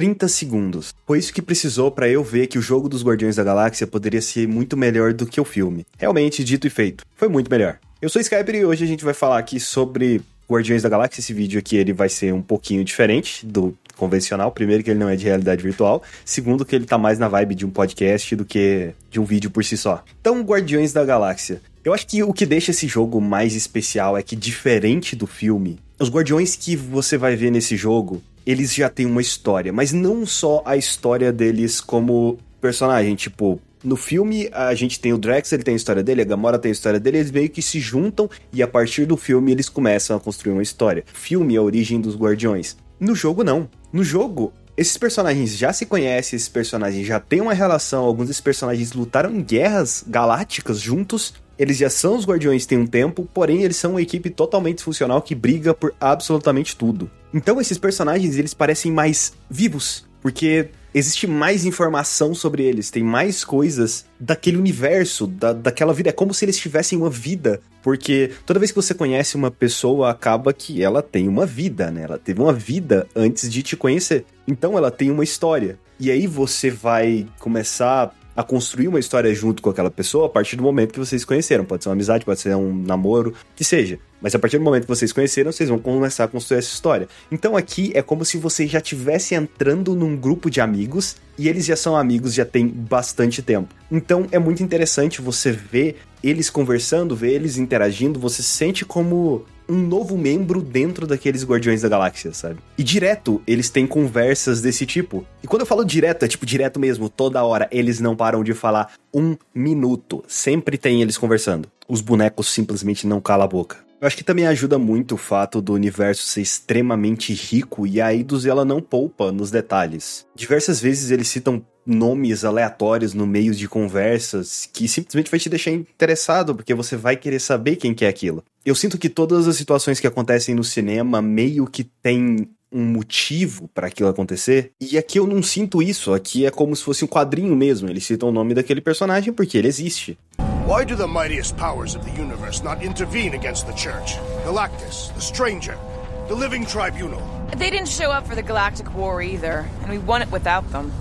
30 segundos. Foi isso que precisou para eu ver que o jogo dos Guardiões da Galáxia poderia ser muito melhor do que o filme. Realmente, dito e feito, foi muito melhor. Eu sou Skyper e hoje a gente vai falar aqui sobre Guardiões da Galáxia. Esse vídeo aqui ele vai ser um pouquinho diferente do convencional. Primeiro, que ele não é de realidade virtual. Segundo, que ele tá mais na vibe de um podcast do que de um vídeo por si só. Então, Guardiões da Galáxia. Eu acho que o que deixa esse jogo mais especial é que, diferente do filme, os guardiões que você vai ver nesse jogo, eles já têm uma história, mas não só a história deles como personagem, tipo, no filme, a gente tem o Drax, ele tem a história dele, a Gamora tem a história dele, eles meio que se juntam e a partir do filme eles começam a construir uma história. Filme é a origem dos Guardiões. No jogo, não. No jogo, esses personagens já se conhecem, esses personagens já têm uma relação, alguns desses personagens lutaram em guerras galácticas juntos, eles já são os Guardiões tem um tempo, porém eles são uma equipe totalmente funcional que briga por absolutamente tudo. Então esses personagens, eles parecem mais vivos, porque existe mais informação sobre eles, tem mais coisas daquele universo, da, daquela vida. É como se eles tivessem uma vida, porque toda vez que você conhece uma pessoa, acaba que ela tem uma vida, né? Ela teve uma vida antes de te conhecer. Então ela tem uma história. E aí você vai começar a construir uma história junto com aquela pessoa a partir do momento que vocês conheceram. Pode ser uma amizade, pode ser um namoro, que seja. Mas a partir do momento que vocês conheceram, vocês vão começar a construir essa história. Então aqui é como se você já estivesse entrando num grupo de amigos e eles já são amigos já tem bastante tempo. Então é muito interessante você ver eles conversando, ver eles interagindo, você sente como um novo membro dentro daqueles Guardiões da Galáxia, sabe? E direto eles têm conversas desse tipo. E quando eu falo direto, é tipo direto mesmo, toda hora. Eles não param de falar um minuto. Sempre tem eles conversando. Os bonecos simplesmente não calam a boca. Eu acho que também ajuda muito o fato do universo ser extremamente rico e a Eidos ela não poupa nos detalhes. Diversas vezes eles citam nomes aleatórios no meio de conversas que simplesmente vai te deixar interessado, porque você vai querer saber quem que é aquilo. Eu sinto que todas as situações que acontecem no cinema meio que tem um motivo para aquilo acontecer. E aqui eu não sinto isso. Aqui é como se fosse um quadrinho mesmo. Eles citam o nome daquele personagem porque ele existe. Why do the mightiest powers of the universe not intervene against the Church? Galactus, the Stranger, the Living Tribunal. They didn't show up for the Galactic War either, and we won it without them.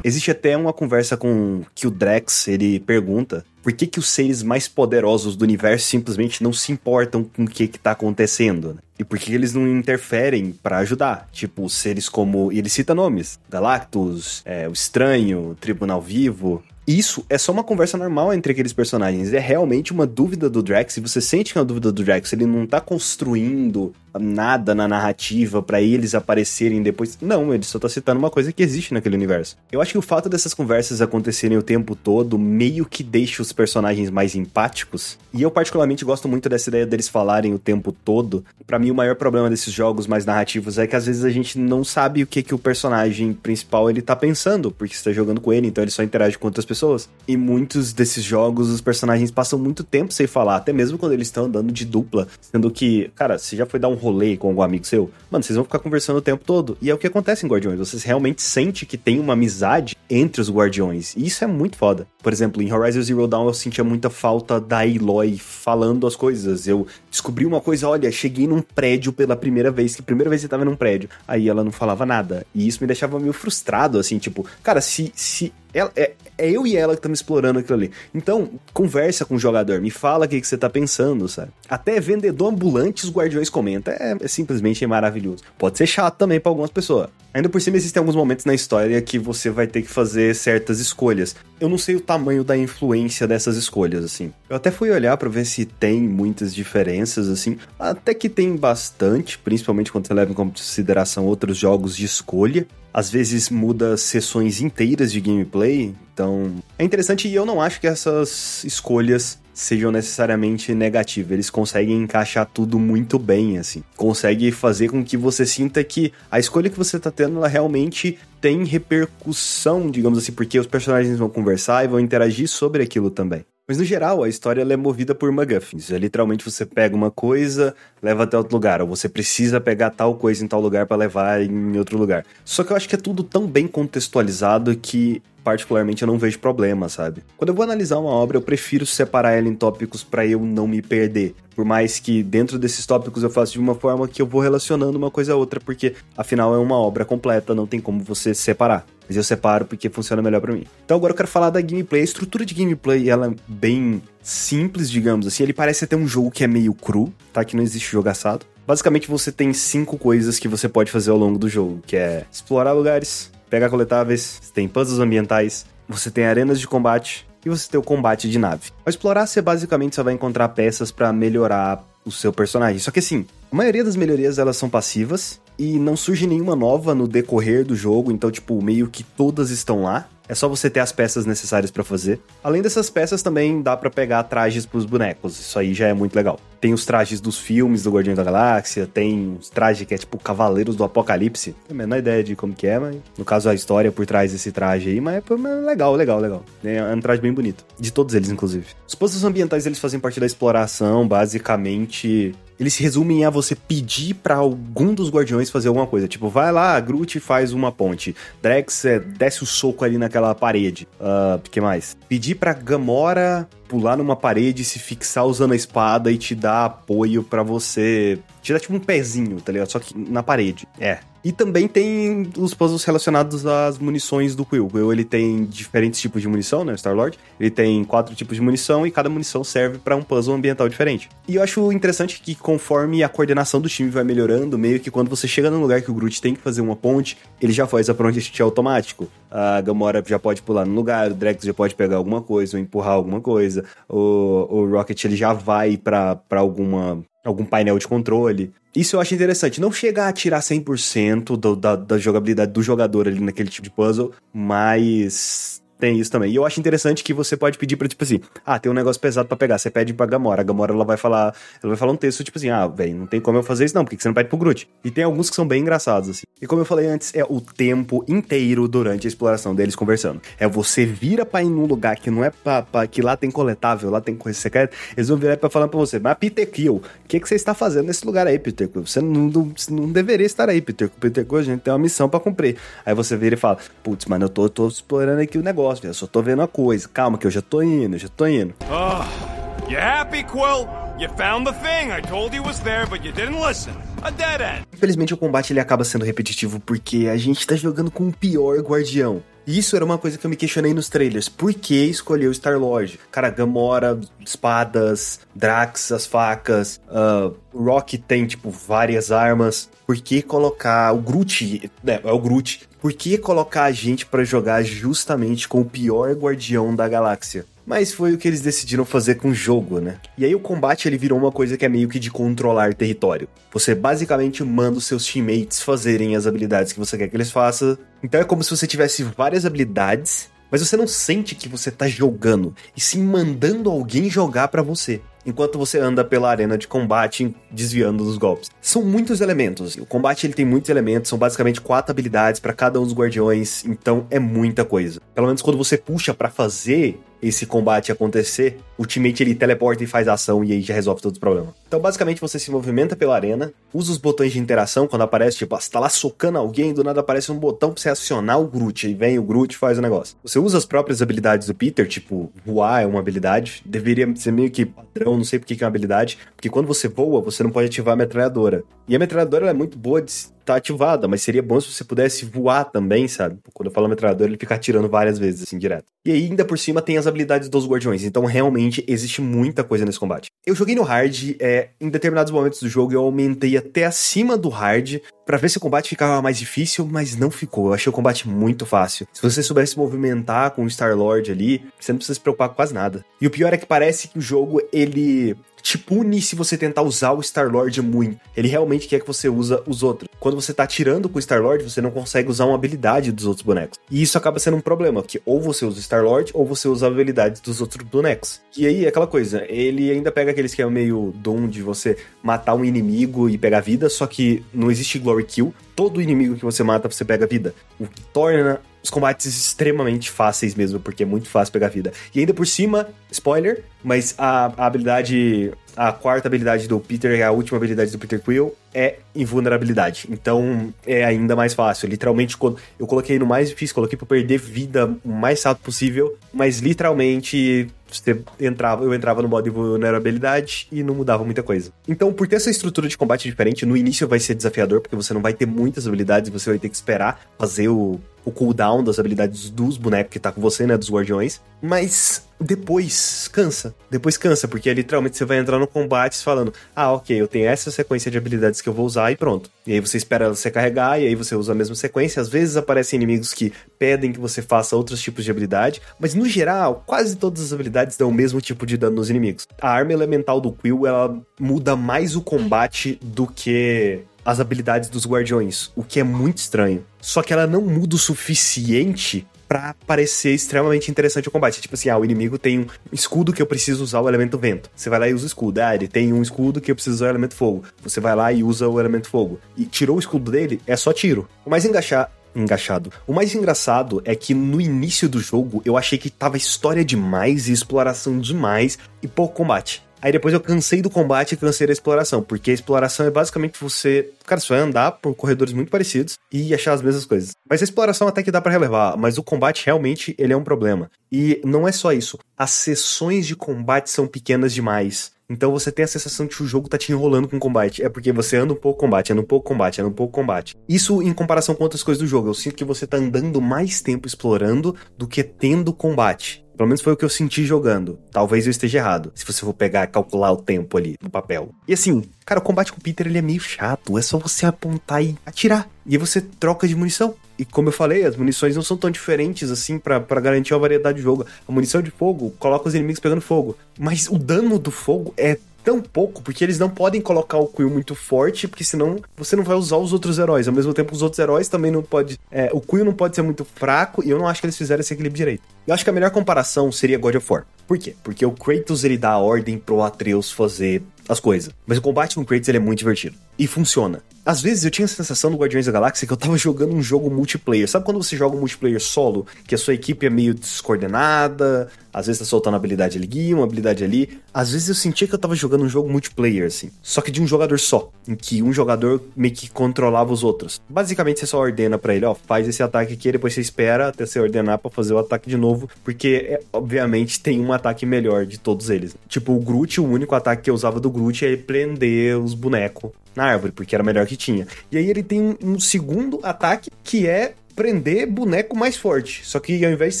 Existe até uma conversa com que o Drex, ele pergunta por que, que os seres mais poderosos do universo simplesmente não se importam com o que, que tá acontecendo, né? E por que eles não interferem para ajudar? Tipo, seres como. E ele cita nomes: Galactus, é, o Estranho, Tribunal Vivo. Isso é só uma conversa normal entre aqueles personagens. É realmente uma dúvida do Drax. E você sente que é uma dúvida do Drax. Ele não tá construindo nada na narrativa para eles aparecerem depois. Não, ele só tá citando uma coisa que existe naquele universo. Eu acho que o fato dessas conversas acontecerem o tempo todo meio que deixa os personagens mais empáticos. E eu particularmente gosto muito dessa ideia deles falarem o tempo todo. Para mim o maior problema desses jogos mais narrativos é que às vezes a gente não sabe o que que o personagem principal ele tá pensando, porque está jogando com ele, então ele só interage com outras pessoas. E muitos desses jogos os personagens passam muito tempo sem falar, até mesmo quando eles estão andando de dupla, sendo que, cara, você já foi dar um rolê com algum amigo seu, mano, vocês vão ficar conversando o tempo todo. E é o que acontece em Guardiões. Você realmente sente que tem uma amizade entre os Guardiões. E isso é muito foda. Por exemplo, em Horizon Zero Dawn eu sentia muita falta da Aloy falando as coisas. Eu descobri uma coisa, olha, cheguei num prédio pela primeira vez, que primeira vez você tava num prédio. Aí ela não falava nada. E isso me deixava meio frustrado, assim, tipo, cara, se, se ela, é, é eu e ela que estamos explorando aquilo ali. Então, conversa com o jogador, me fala o que, que você tá pensando, sabe? Até vendedor ambulante os guardiões comenta. É, é simplesmente maravilhoso. Pode ser chato também para algumas pessoas. Ainda por cima, existem alguns momentos na história que você vai ter que fazer certas escolhas. Eu não sei o tamanho da influência dessas escolhas, assim. Eu até fui olhar para ver se tem muitas diferenças, assim. Até que tem bastante, principalmente quando você leva em consideração outros jogos de escolha às vezes muda sessões inteiras de gameplay, então é interessante e eu não acho que essas escolhas sejam necessariamente negativas. Eles conseguem encaixar tudo muito bem, assim. Consegue fazer com que você sinta que a escolha que você tá tendo, ela realmente tem repercussão, digamos assim, porque os personagens vão conversar e vão interagir sobre aquilo também. Mas no geral, a história é movida por MacGuffins. É literalmente você pega uma coisa, leva até outro lugar, ou você precisa pegar tal coisa em tal lugar para levar em outro lugar. Só que eu acho que é tudo tão bem contextualizado que particularmente, eu não vejo problema, sabe? Quando eu vou analisar uma obra, eu prefiro separar ela em tópicos para eu não me perder. Por mais que dentro desses tópicos eu faça de uma forma que eu vou relacionando uma coisa a outra, porque afinal é uma obra completa, não tem como você separar. Mas eu separo porque funciona melhor para mim. Então agora eu quero falar da gameplay. A estrutura de gameplay, ela é bem simples, digamos assim. Ele parece até um jogo que é meio cru, tá? Que não existe jogo assado. Basicamente você tem cinco coisas que você pode fazer ao longo do jogo, que é explorar lugares, pegar coletáveis, você tem puzzles ambientais, você tem arenas de combate e você tem o combate de nave. Ao explorar, você basicamente só vai encontrar peças para melhorar o seu personagem. Só que assim, a maioria das melhorias elas são passivas e não surge nenhuma nova no decorrer do jogo, então tipo, meio que todas estão lá. É só você ter as peças necessárias para fazer. Além dessas peças, também dá para pegar trajes pros bonecos. Isso aí já é muito legal. Tem os trajes dos filmes do Guardião da Galáxia, tem os trajes que é tipo Cavaleiros do Apocalipse. Não tenho a menor ideia de como que é, mas no caso a história por trás desse traje aí, mas é legal, legal, legal. É um traje bem bonito. De todos eles, inclusive. Os puzzles ambientais, eles fazem parte da exploração, basicamente eles se resumem a você pedir para algum dos guardiões fazer alguma coisa. Tipo, vai lá, Groot faz uma ponte. Drex é, desce o soco ali naquela parede. Uh, que mais? Pedir pra Gamora pular numa parede, se fixar usando a espada e te dar apoio para você. Te dar tipo um pezinho, tá ligado? Só que na parede. É. E também tem os puzzles relacionados às munições do Quill. O Quill ele tem diferentes tipos de munição, né? Star-Lord. Ele tem quatro tipos de munição e cada munição serve para um puzzle ambiental diferente. E eu acho interessante que conforme a coordenação do time vai melhorando, meio que quando você chega num lugar que o Groot tem que fazer uma ponte, ele já faz a ponte automático. A Gamora já pode pular no lugar, o Drax já pode pegar alguma coisa ou empurrar alguma coisa. O, o Rocket ele já vai para alguma algum painel de controle. Isso eu acho interessante. Não chega a tirar 100% do, da, da jogabilidade do jogador ali naquele tipo de puzzle, mas tem isso também. E eu acho interessante que você pode pedir pra, tipo assim, ah, tem um negócio pesado para pegar. Você pede pra Gamora. A Gamora, ela vai falar, ela vai falar um texto, tipo assim, ah, velho, não tem como eu fazer isso não, porque você não pede pro Groot. E tem alguns que são bem engraçados, assim. E como eu falei antes, é o tempo inteiro durante a exploração deles conversando. É você vira pra ir num lugar que não é pra, pra que lá tem coletável, lá tem coisa secreta, eles vão virar pra falar pra você, mas Peter Quill, o que, que você está fazendo nesse lugar aí, Peter Quill? Você não, não, não deveria estar aí, Peter Quill. Peter Quill, a gente tem uma missão para cumprir. Aí você vira e fala, putz, mano, eu tô, tô explorando aqui o negócio, eu só tô vendo a coisa. Calma que eu já tô indo, já tô indo. Oh, you happy, Quill? You found the thing. I told you was there, but you didn't listen. A dead end. Infelizmente o combate ele acaba sendo repetitivo porque a gente tá jogando com o pior guardião. Isso era uma coisa que eu me questionei nos trailers. Por que escolheu Star-Lord? Cara, Gamora, espadas, Drax, as facas, uh, Rock tem, tipo, várias armas. Por que colocar o Groot, né, é o Groot, por que colocar a gente para jogar justamente com o pior guardião da galáxia? Mas foi o que eles decidiram fazer com o jogo, né? E aí o combate ele virou uma coisa que é meio que de controlar território. Você basicamente manda os seus teammates fazerem as habilidades que você quer que eles façam. Então é como se você tivesse várias habilidades, mas você não sente que você tá jogando, e sim mandando alguém jogar para você enquanto você anda pela arena de combate desviando dos golpes. São muitos elementos. O combate ele tem muitos elementos, são basicamente quatro habilidades para cada um dos guardiões, então é muita coisa. Pelo menos quando você puxa para fazer esse combate acontecer, teammate ele teleporta e faz ação e aí já resolve todos os problemas. Então, basicamente, você se movimenta pela arena, usa os botões de interação quando aparece, tipo, você tá lá socando alguém, do nada aparece um botão pra você acionar o Groot, e vem o Groot e faz o negócio. Você usa as próprias habilidades do Peter, tipo, voar é uma habilidade, deveria ser meio que padrão, não sei porque que é uma habilidade, porque quando você voa, você não pode ativar a metralhadora. E a metralhadora é muito boa de tá ativada, mas seria bom se você pudesse voar também, sabe? Quando eu falo metralhador, ele fica atirando várias vezes, assim, direto. E aí, ainda por cima, tem as habilidades dos guardiões, então realmente existe muita coisa nesse combate. Eu joguei no hard, é, em determinados momentos do jogo eu aumentei até acima do hard, para ver se o combate ficava mais difícil, mas não ficou. Eu achei o combate muito fácil. Se você soubesse movimentar com o Star-Lord ali, você não precisa se preocupar com quase nada. E o pior é que parece que o jogo, ele te pune se você tentar usar o Star-Lord muito. Ele realmente quer que você usa os outros. Quando você tá tirando com o Star-Lord, você não consegue usar uma habilidade dos outros bonecos. E isso acaba sendo um problema, que ou você usa o Star-Lord ou você usa habilidades dos outros bonecos. E aí, aquela coisa, ele ainda pega aqueles que é meio dom de você matar um inimigo e pegar vida, só que não existe Glory Kill. Todo inimigo que você mata, você pega vida. O que torna os combates extremamente fáceis mesmo, porque é muito fácil pegar vida. E ainda por cima, spoiler, mas a, a habilidade, a quarta habilidade do Peter, a última habilidade do Peter Quill, é invulnerabilidade. Então é ainda mais fácil. Literalmente, quando eu coloquei no mais difícil, coloquei pra perder vida o mais rápido possível, mas literalmente você entrava, eu entrava no modo de vulnerabilidade e não mudava muita coisa. Então, por ter essa estrutura de combate diferente, no início vai ser desafiador, porque você não vai ter muitas habilidades, você vai ter que esperar fazer o, o cooldown das habilidades dos bonecos que tá com você, né? Dos guardiões. Mas depois cansa. Depois cansa, porque literalmente você vai entrar no combate falando: Ah, ok, eu tenho essa sequência de habilidades que eu vou usar e pronto. E aí você espera você carregar, e aí você usa a mesma sequência. Às vezes aparecem inimigos que pedem que você faça outros tipos de habilidade, mas no geral, quase todas as habilidades dão o mesmo tipo de dano nos inimigos. A arma elemental do Quill, ela muda mais o combate do que as habilidades dos guardiões, o que é muito estranho. Só que ela não muda o suficiente para parecer extremamente interessante o combate. Tipo assim, ah, o inimigo tem um escudo que eu preciso usar o elemento vento. Você vai lá e usa o escudo. Ah, ele tem um escudo que eu preciso usar o elemento fogo. Você vai lá e usa o elemento fogo. E tirou o escudo dele, é só tiro. O mais engaixar, engaixado. O mais engraçado é que no início do jogo eu achei que tava história demais e exploração demais e pouco combate. Aí depois eu cansei do combate e cansei da exploração, porque a exploração é basicamente você, cara, você vai andar por corredores muito parecidos e achar as mesmas coisas. Mas a exploração até que dá para relevar, mas o combate realmente ele é um problema. E não é só isso, as sessões de combate são pequenas demais. Então você tem a sensação de que o jogo tá te enrolando com combate. É porque você anda um pouco combate, anda um pouco combate, anda um pouco combate. Isso em comparação com outras coisas do jogo. Eu sinto que você tá andando mais tempo explorando do que tendo combate. Pelo menos foi o que eu senti jogando. Talvez eu esteja errado, se você for pegar calcular o tempo ali no papel. E assim, cara, o combate com o Peter ele é meio chato. É só você apontar e atirar. E aí você troca de munição. E como eu falei, as munições não são tão diferentes assim para garantir a variedade de jogo. A munição de fogo coloca os inimigos pegando fogo. Mas o dano do fogo é tão pouco, porque eles não podem colocar o Quill muito forte, porque senão você não vai usar os outros heróis. Ao mesmo tempo, os outros heróis também não pode. É, o Quill não pode ser muito fraco, e eu não acho que eles fizeram esse equilíbrio direito. Eu acho que a melhor comparação seria God of War. Por quê? Porque o Kratos ele dá a ordem pro Atreus fazer as coisas. Mas o combate com Kratos ele é muito divertido. E funciona. Às vezes eu tinha a sensação no Guardiões da Galáxia que eu tava jogando um jogo multiplayer. Sabe quando você joga um multiplayer solo, que a sua equipe é meio descoordenada, às vezes tá soltando habilidade ali, uma habilidade ali. Às vezes eu sentia que eu tava jogando um jogo multiplayer, assim. Só que de um jogador só, em que um jogador meio que controlava os outros. Basicamente você só ordena para ele, ó, faz esse ataque aqui, depois você espera até você ordenar para fazer o ataque de novo, porque é, obviamente tem um ataque melhor de todos eles. Tipo, o Groot, o único ataque que eu usava do Groot é prender os bonecos na árvore, porque era o melhor que tinha. E aí ele tem um segundo ataque que é prender boneco mais forte. Só que ao invés de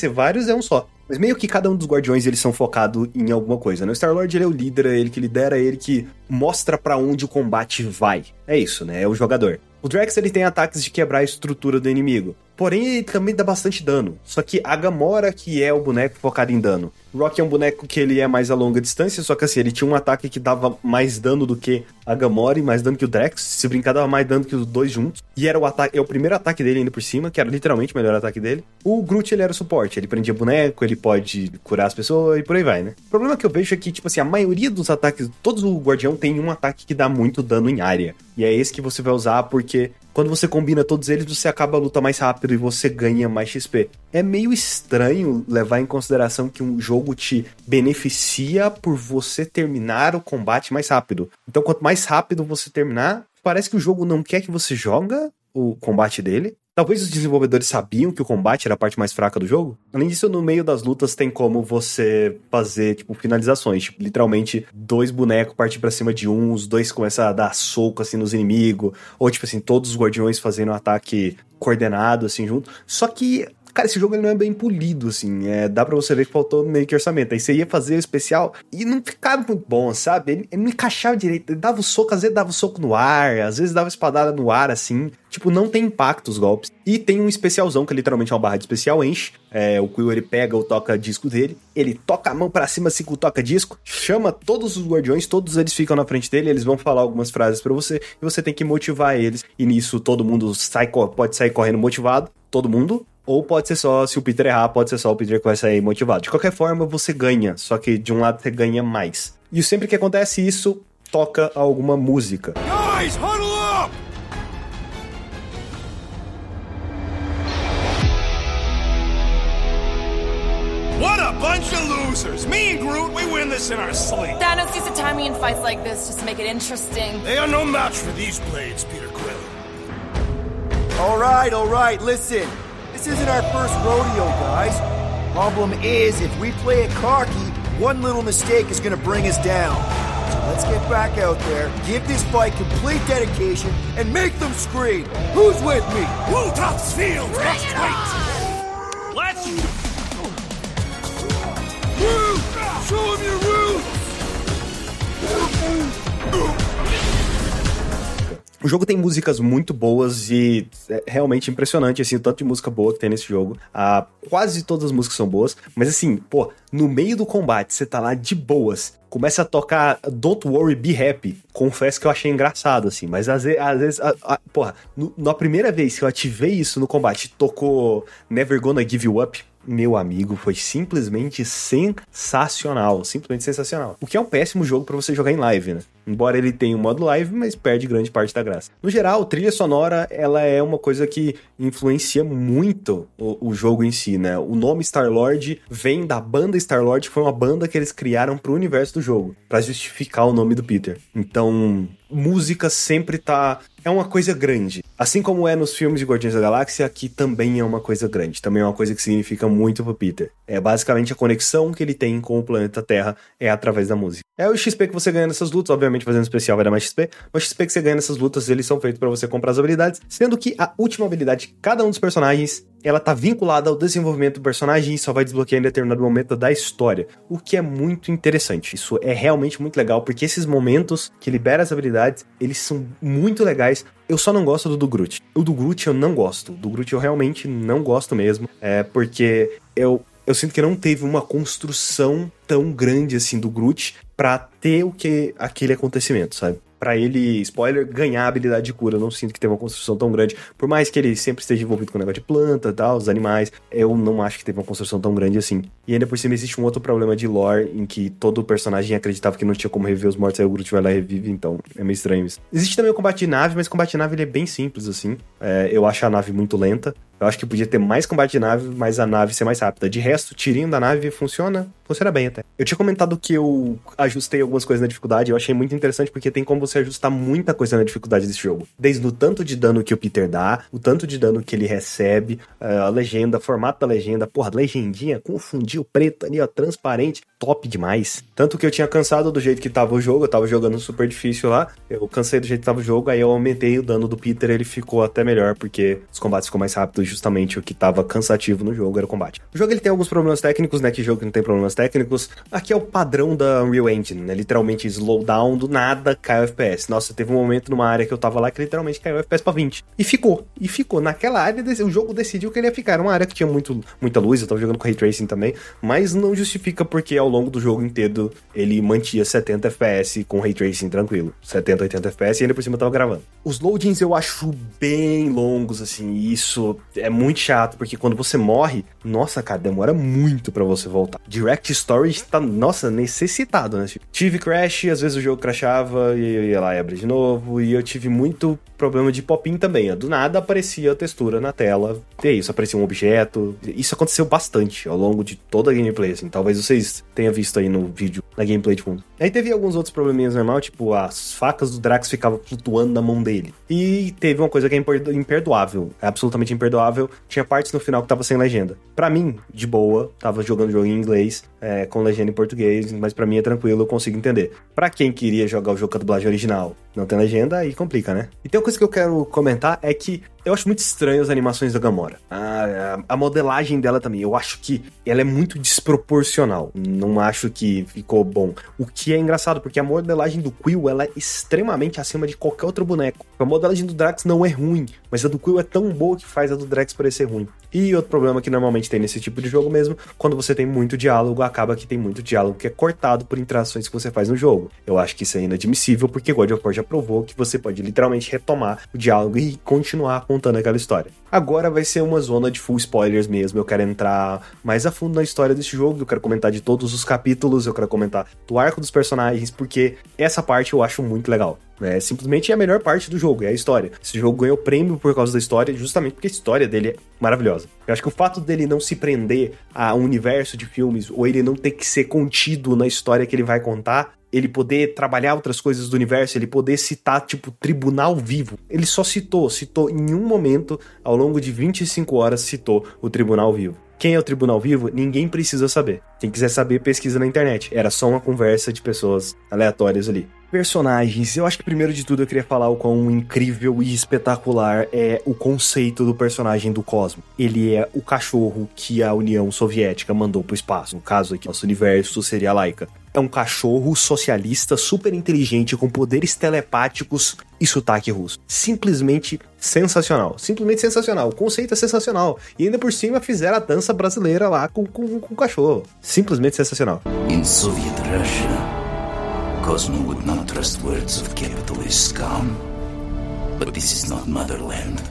ser vários, é um só. Mas meio que cada um dos guardiões eles são focados em alguma coisa, né? O Star-Lord ele é o líder, é ele que lidera, é ele que mostra para onde o combate vai. É isso, né? É o jogador. O Drax ele tem ataques de quebrar a estrutura do inimigo. Porém, ele também dá bastante dano. Só que a Gamora que é o boneco focado em dano. Rock é um boneco que ele é mais a longa distância, só que assim, ele tinha um ataque que dava mais dano do que a Gamora e mais dano que o Drax. Se brincar, dava mais dano que os dois juntos. E era o ataque, é o primeiro ataque dele ainda por cima, que era literalmente o melhor ataque dele. O Groot, ele era o suporte. Ele prendia boneco, ele pode curar as pessoas e por aí vai, né? O problema que eu vejo é que, tipo assim, a maioria dos ataques, todos o Guardião tem um ataque que dá muito dano em área. E é esse que você vai usar porque quando você combina todos eles, você acaba a luta mais rápido e você ganha mais XP. É meio estranho levar em consideração que um jogo te beneficia por você terminar o combate mais rápido. Então, quanto mais rápido você terminar, parece que o jogo não quer que você joga o combate dele, Talvez os desenvolvedores sabiam que o combate era a parte mais fraca do jogo. Além disso, no meio das lutas tem como você fazer, tipo, finalizações. Tipo, literalmente, dois bonecos partir para cima de um, os dois começam a dar soco, assim, nos inimigos. Ou, tipo assim, todos os guardiões fazendo um ataque coordenado, assim, junto. Só que Cara, esse jogo ele não é bem polido, assim. É, dá pra você ver que faltou meio que orçamento. Aí você ia fazer o especial e não ficava muito bom, sabe? Ele, ele não encaixava direito. Ele dava o soco, às vezes dava o soco no ar, às vezes dava espadada no ar, assim. Tipo, não tem impacto os golpes. E tem um especialzão, que literalmente é uma barra de especial, enche. É, o Quill, ele pega o toca-disco dele, ele toca a mão para cima assim com o toca-disco, chama todos os guardiões, todos eles ficam na frente dele, eles vão falar algumas frases para você, e você tem que motivar eles. E nisso todo mundo sai, pode sair correndo motivado, todo mundo, ou pode ser só, se o Peter errar, pode ser só o Peter que vai sair motivado. De qualquer forma, você ganha, só que de um lado você ganha mais. E sempre que acontece isso, toca alguma música. Guys, huddle up! What a bunch of losers! Me and Groot, we win this in our sleep. Thanos used to time me in fights like this just to make it interesting. They are no match for these blades, Peter Quill. All right, all right, listen. This isn't our first rodeo, guys. Problem is, if we play it cocky, one little mistake is gonna bring us down. So let's get back out there, give this fight complete dedication, and make them scream. Who's with me? Tops Field Bring must it wait. on! Let's. Woo! Show him your roots! O jogo tem músicas muito boas e é realmente impressionante, assim, o tanto de música boa que tem nesse jogo. Ah, quase todas as músicas são boas, mas assim, pô, no meio do combate, você tá lá de boas, começa a tocar Don't Worry, Be Happy. Confesso que eu achei engraçado, assim, mas às vezes, às vezes a- a- porra, no- na primeira vez que eu ativei isso no combate, tocou Never Gonna Give You Up. Meu amigo, foi simplesmente sensacional, simplesmente sensacional. O que é um péssimo jogo pra você jogar em live, né? Embora ele tenha um modo live, mas perde grande parte da graça. No geral, trilha sonora, ela é uma coisa que influencia muito o, o jogo em si, né? O nome Star-Lord vem da banda Star-Lord, que foi uma banda que eles criaram pro universo do jogo, pra justificar o nome do Peter. Então, música sempre tá é uma coisa grande. Assim como é nos filmes de Guardiões da Galáxia, aqui também é uma coisa grande. Também é uma coisa que significa muito pro Peter. É basicamente a conexão que ele tem com o planeta Terra é através da música. É o XP que você ganha nessas lutas, obviamente fazendo especial vai dar mais XP, mas XP que você ganha nessas lutas, eles são feitos pra você comprar as habilidades, sendo que a última habilidade de cada um dos personagens, ela tá vinculada ao desenvolvimento do personagem e só vai desbloquear em determinado momento da história, o que é muito interessante. Isso é realmente muito legal, porque esses momentos que libera as habilidades, eles são muito legais. Eu só não gosto do do Groot. O do Groot eu não gosto. Do Groot eu realmente não gosto mesmo. É porque eu, eu sinto que não teve uma construção tão grande assim do Groot pra ter o que aquele acontecimento, sabe? Pra ele, spoiler, ganhar a habilidade de cura. Eu não sinto que teve uma construção tão grande. Por mais que ele sempre esteja envolvido com o negócio de planta e tal, os animais, eu não acho que teve uma construção tão grande assim. E ainda por cima existe um outro problema de lore em que todo personagem acreditava que não tinha como reviver os mortos, aí o Groot vai lá e revive, então é meio estranho isso. Existe também o combate de nave, mas o combate de nave ele é bem simples, assim. É, eu acho a nave muito lenta. Eu acho que podia ter mais combate de nave, mas a nave ser mais rápida. De resto, tirinho da nave funciona, funciona bem até. Eu tinha comentado que eu ajustei algumas coisas na dificuldade, eu achei muito interessante porque tem como você ajustar muita coisa na dificuldade desse jogo. Desde o tanto de dano que o Peter dá, o tanto de dano que ele recebe, eh, a legenda, formato da legenda, porra, legendinha com fundil preto ali, ó, transparente, top demais. Tanto que eu tinha cansado do jeito que tava o jogo, eu tava jogando super difícil lá, eu cansei do jeito que tava o jogo, aí eu aumentei o dano do Peter, ele ficou até melhor, porque os combates ficou mais rápidos, justamente o que tava cansativo no jogo era o combate. O jogo ele tem alguns problemas técnicos, né, que jogo que não tem problemas técnicos. Aqui é o padrão da Unreal Engine, né, literalmente slowdown do nada, cai o FPS. Nossa, teve um momento numa área que eu tava lá que literalmente caiu o FPS pra 20. E ficou, e ficou. Naquela área, o jogo decidiu que ele ia ficar. Era uma área que tinha muito, muita luz, eu tava jogando com Ray Tracing também, mas não justifica porque ao longo do jogo inteiro ele mantinha 70 FPS com Ray Tracing tranquilo. 70, 80 FPS e ainda por cima eu tava gravando. Os loadings eu acho bem longos, assim, isso é muito chato, porque quando você morre, nossa, cara, demora muito pra você voltar. Direct Storage tá, nossa, necessitado, né? Tive crash, às vezes o jogo crashava e eu ia lá e abria de novo, e eu tive muito problema de pop-in também. Do nada aparecia a textura na tela, e é isso, aparecia um objeto. Isso aconteceu bastante ao longo de toda a gameplay, assim. Talvez vocês tenham visto aí no vídeo, na gameplay de fundo. Aí teve alguns outros probleminhas normal, tipo, as facas do Drax ficavam flutuando na mão dele. E teve uma coisa que é imper- imperdoável, é absolutamente imperdoável. Tinha partes no final que tava sem legenda. Pra mim, de boa, tava jogando jogo em inglês, é, com legenda em português, mas pra mim é tranquilo, eu consigo entender. Pra quem queria jogar o jogo com a dublagem original, não tem legenda, aí complica, né? E tem uma coisa que eu quero comentar é que eu acho muito estranho as animações da Gamora. A, a- a modelagem dela também. Eu acho que ela é muito desproporcional. Não acho que ficou bom. O que é engraçado, porque a modelagem do Quill ela é extremamente acima de qualquer outro boneco. A modelagem do Drax não é ruim, mas a do Quill é tão boa que faz a do Drax parecer ruim. E outro problema que normalmente tem nesse tipo de jogo mesmo, quando você tem muito diálogo, acaba que tem muito diálogo que é cortado por interações que você faz no jogo. Eu acho que isso é inadmissível, porque God of War já provou que você pode literalmente retomar o diálogo e continuar contando aquela história. Agora vai ser uma zona de full spoilers mesmo. Eu quero entrar mais a fundo na história desse jogo, eu quero comentar de todos os capítulos, eu quero comentar do arco dos personagens, porque essa parte eu acho muito legal. É simplesmente a melhor parte do jogo, é a história. Esse jogo ganhou prêmio por causa da história, justamente porque a história dele é maravilhosa. Eu acho que o fato dele não se prender a um universo de filmes, ou ele não ter que ser contido na história que ele vai contar, ele poder trabalhar outras coisas do universo, ele poder citar, tipo, tribunal vivo. Ele só citou, citou em um momento, ao longo de 25 horas, citou o tribunal vivo. Quem é o Tribunal Vivo, ninguém precisa saber. Quem quiser saber, pesquisa na internet. Era só uma conversa de pessoas aleatórias ali. Personagens. Eu acho que primeiro de tudo eu queria falar o quão incrível e espetacular é o conceito do personagem do Cosmo. Ele é o cachorro que a União Soviética mandou pro espaço. No caso aqui, nosso universo seria a Laika. É um cachorro socialista super inteligente com poderes telepáticos e sotaque russo. Simplesmente sensacional. Simplesmente sensacional. O conceito é sensacional. E ainda por cima fizeram a dança brasileira lá com, com, com o cachorro. Simplesmente sensacional. In Soviet Russia, Cosmo would not trust words of capitalist scum. But this is not motherland.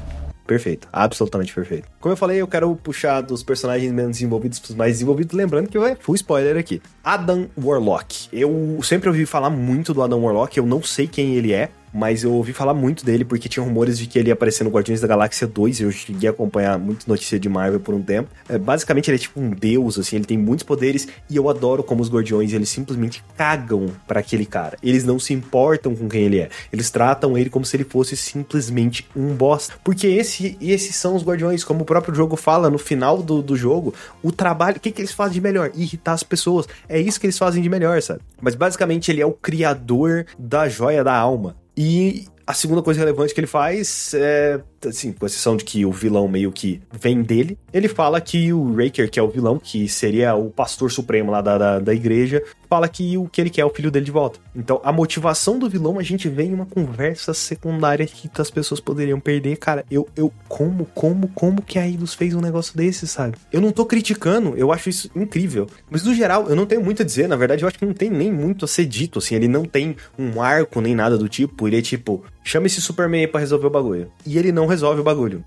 Perfeito, absolutamente perfeito. Como eu falei, eu quero puxar dos personagens menos desenvolvidos para os mais desenvolvidos, lembrando que vai full spoiler aqui. Adam Warlock. Eu sempre ouvi falar muito do Adam Warlock, eu não sei quem ele é, mas eu ouvi falar muito dele porque tinha rumores de que ele ia aparecer no Guardiões da Galáxia 2. Eu cheguei a acompanhar muitas notícias de Marvel por um tempo. É, basicamente, ele é tipo um deus, assim, ele tem muitos poderes e eu adoro como os Guardiões eles simplesmente cagam para aquele cara. Eles não se importam com quem ele é. Eles tratam ele como se ele fosse simplesmente um boss. Porque esse, esses são os Guardiões, como o próprio jogo fala no final do, do jogo, o trabalho, o que, que eles fazem de melhor? Irritar as pessoas. É isso que eles fazem de melhor, sabe? Mas basicamente ele é o criador da joia da alma. E a segunda coisa relevante que ele faz é, assim, com exceção de que o vilão meio que vem dele, ele fala que o Raker, que é o vilão, que seria o pastor supremo lá da, da, da, igreja, fala que o que ele quer é o filho dele de volta. Então, a motivação do vilão a gente vê em uma conversa secundária que as pessoas poderiam perder. Cara, eu, eu como, como, como que a Eidos fez um negócio desse, sabe? Eu não tô criticando, eu acho isso incrível. Mas no geral, eu não tenho muito a dizer. Na verdade, eu acho que não tem nem muito a ser dito, assim. Ele não tem um arco nem nada do tipo. Ele é tipo, chama esse Superman aí pra resolver o bagulho. E ele não resolve o bagulho.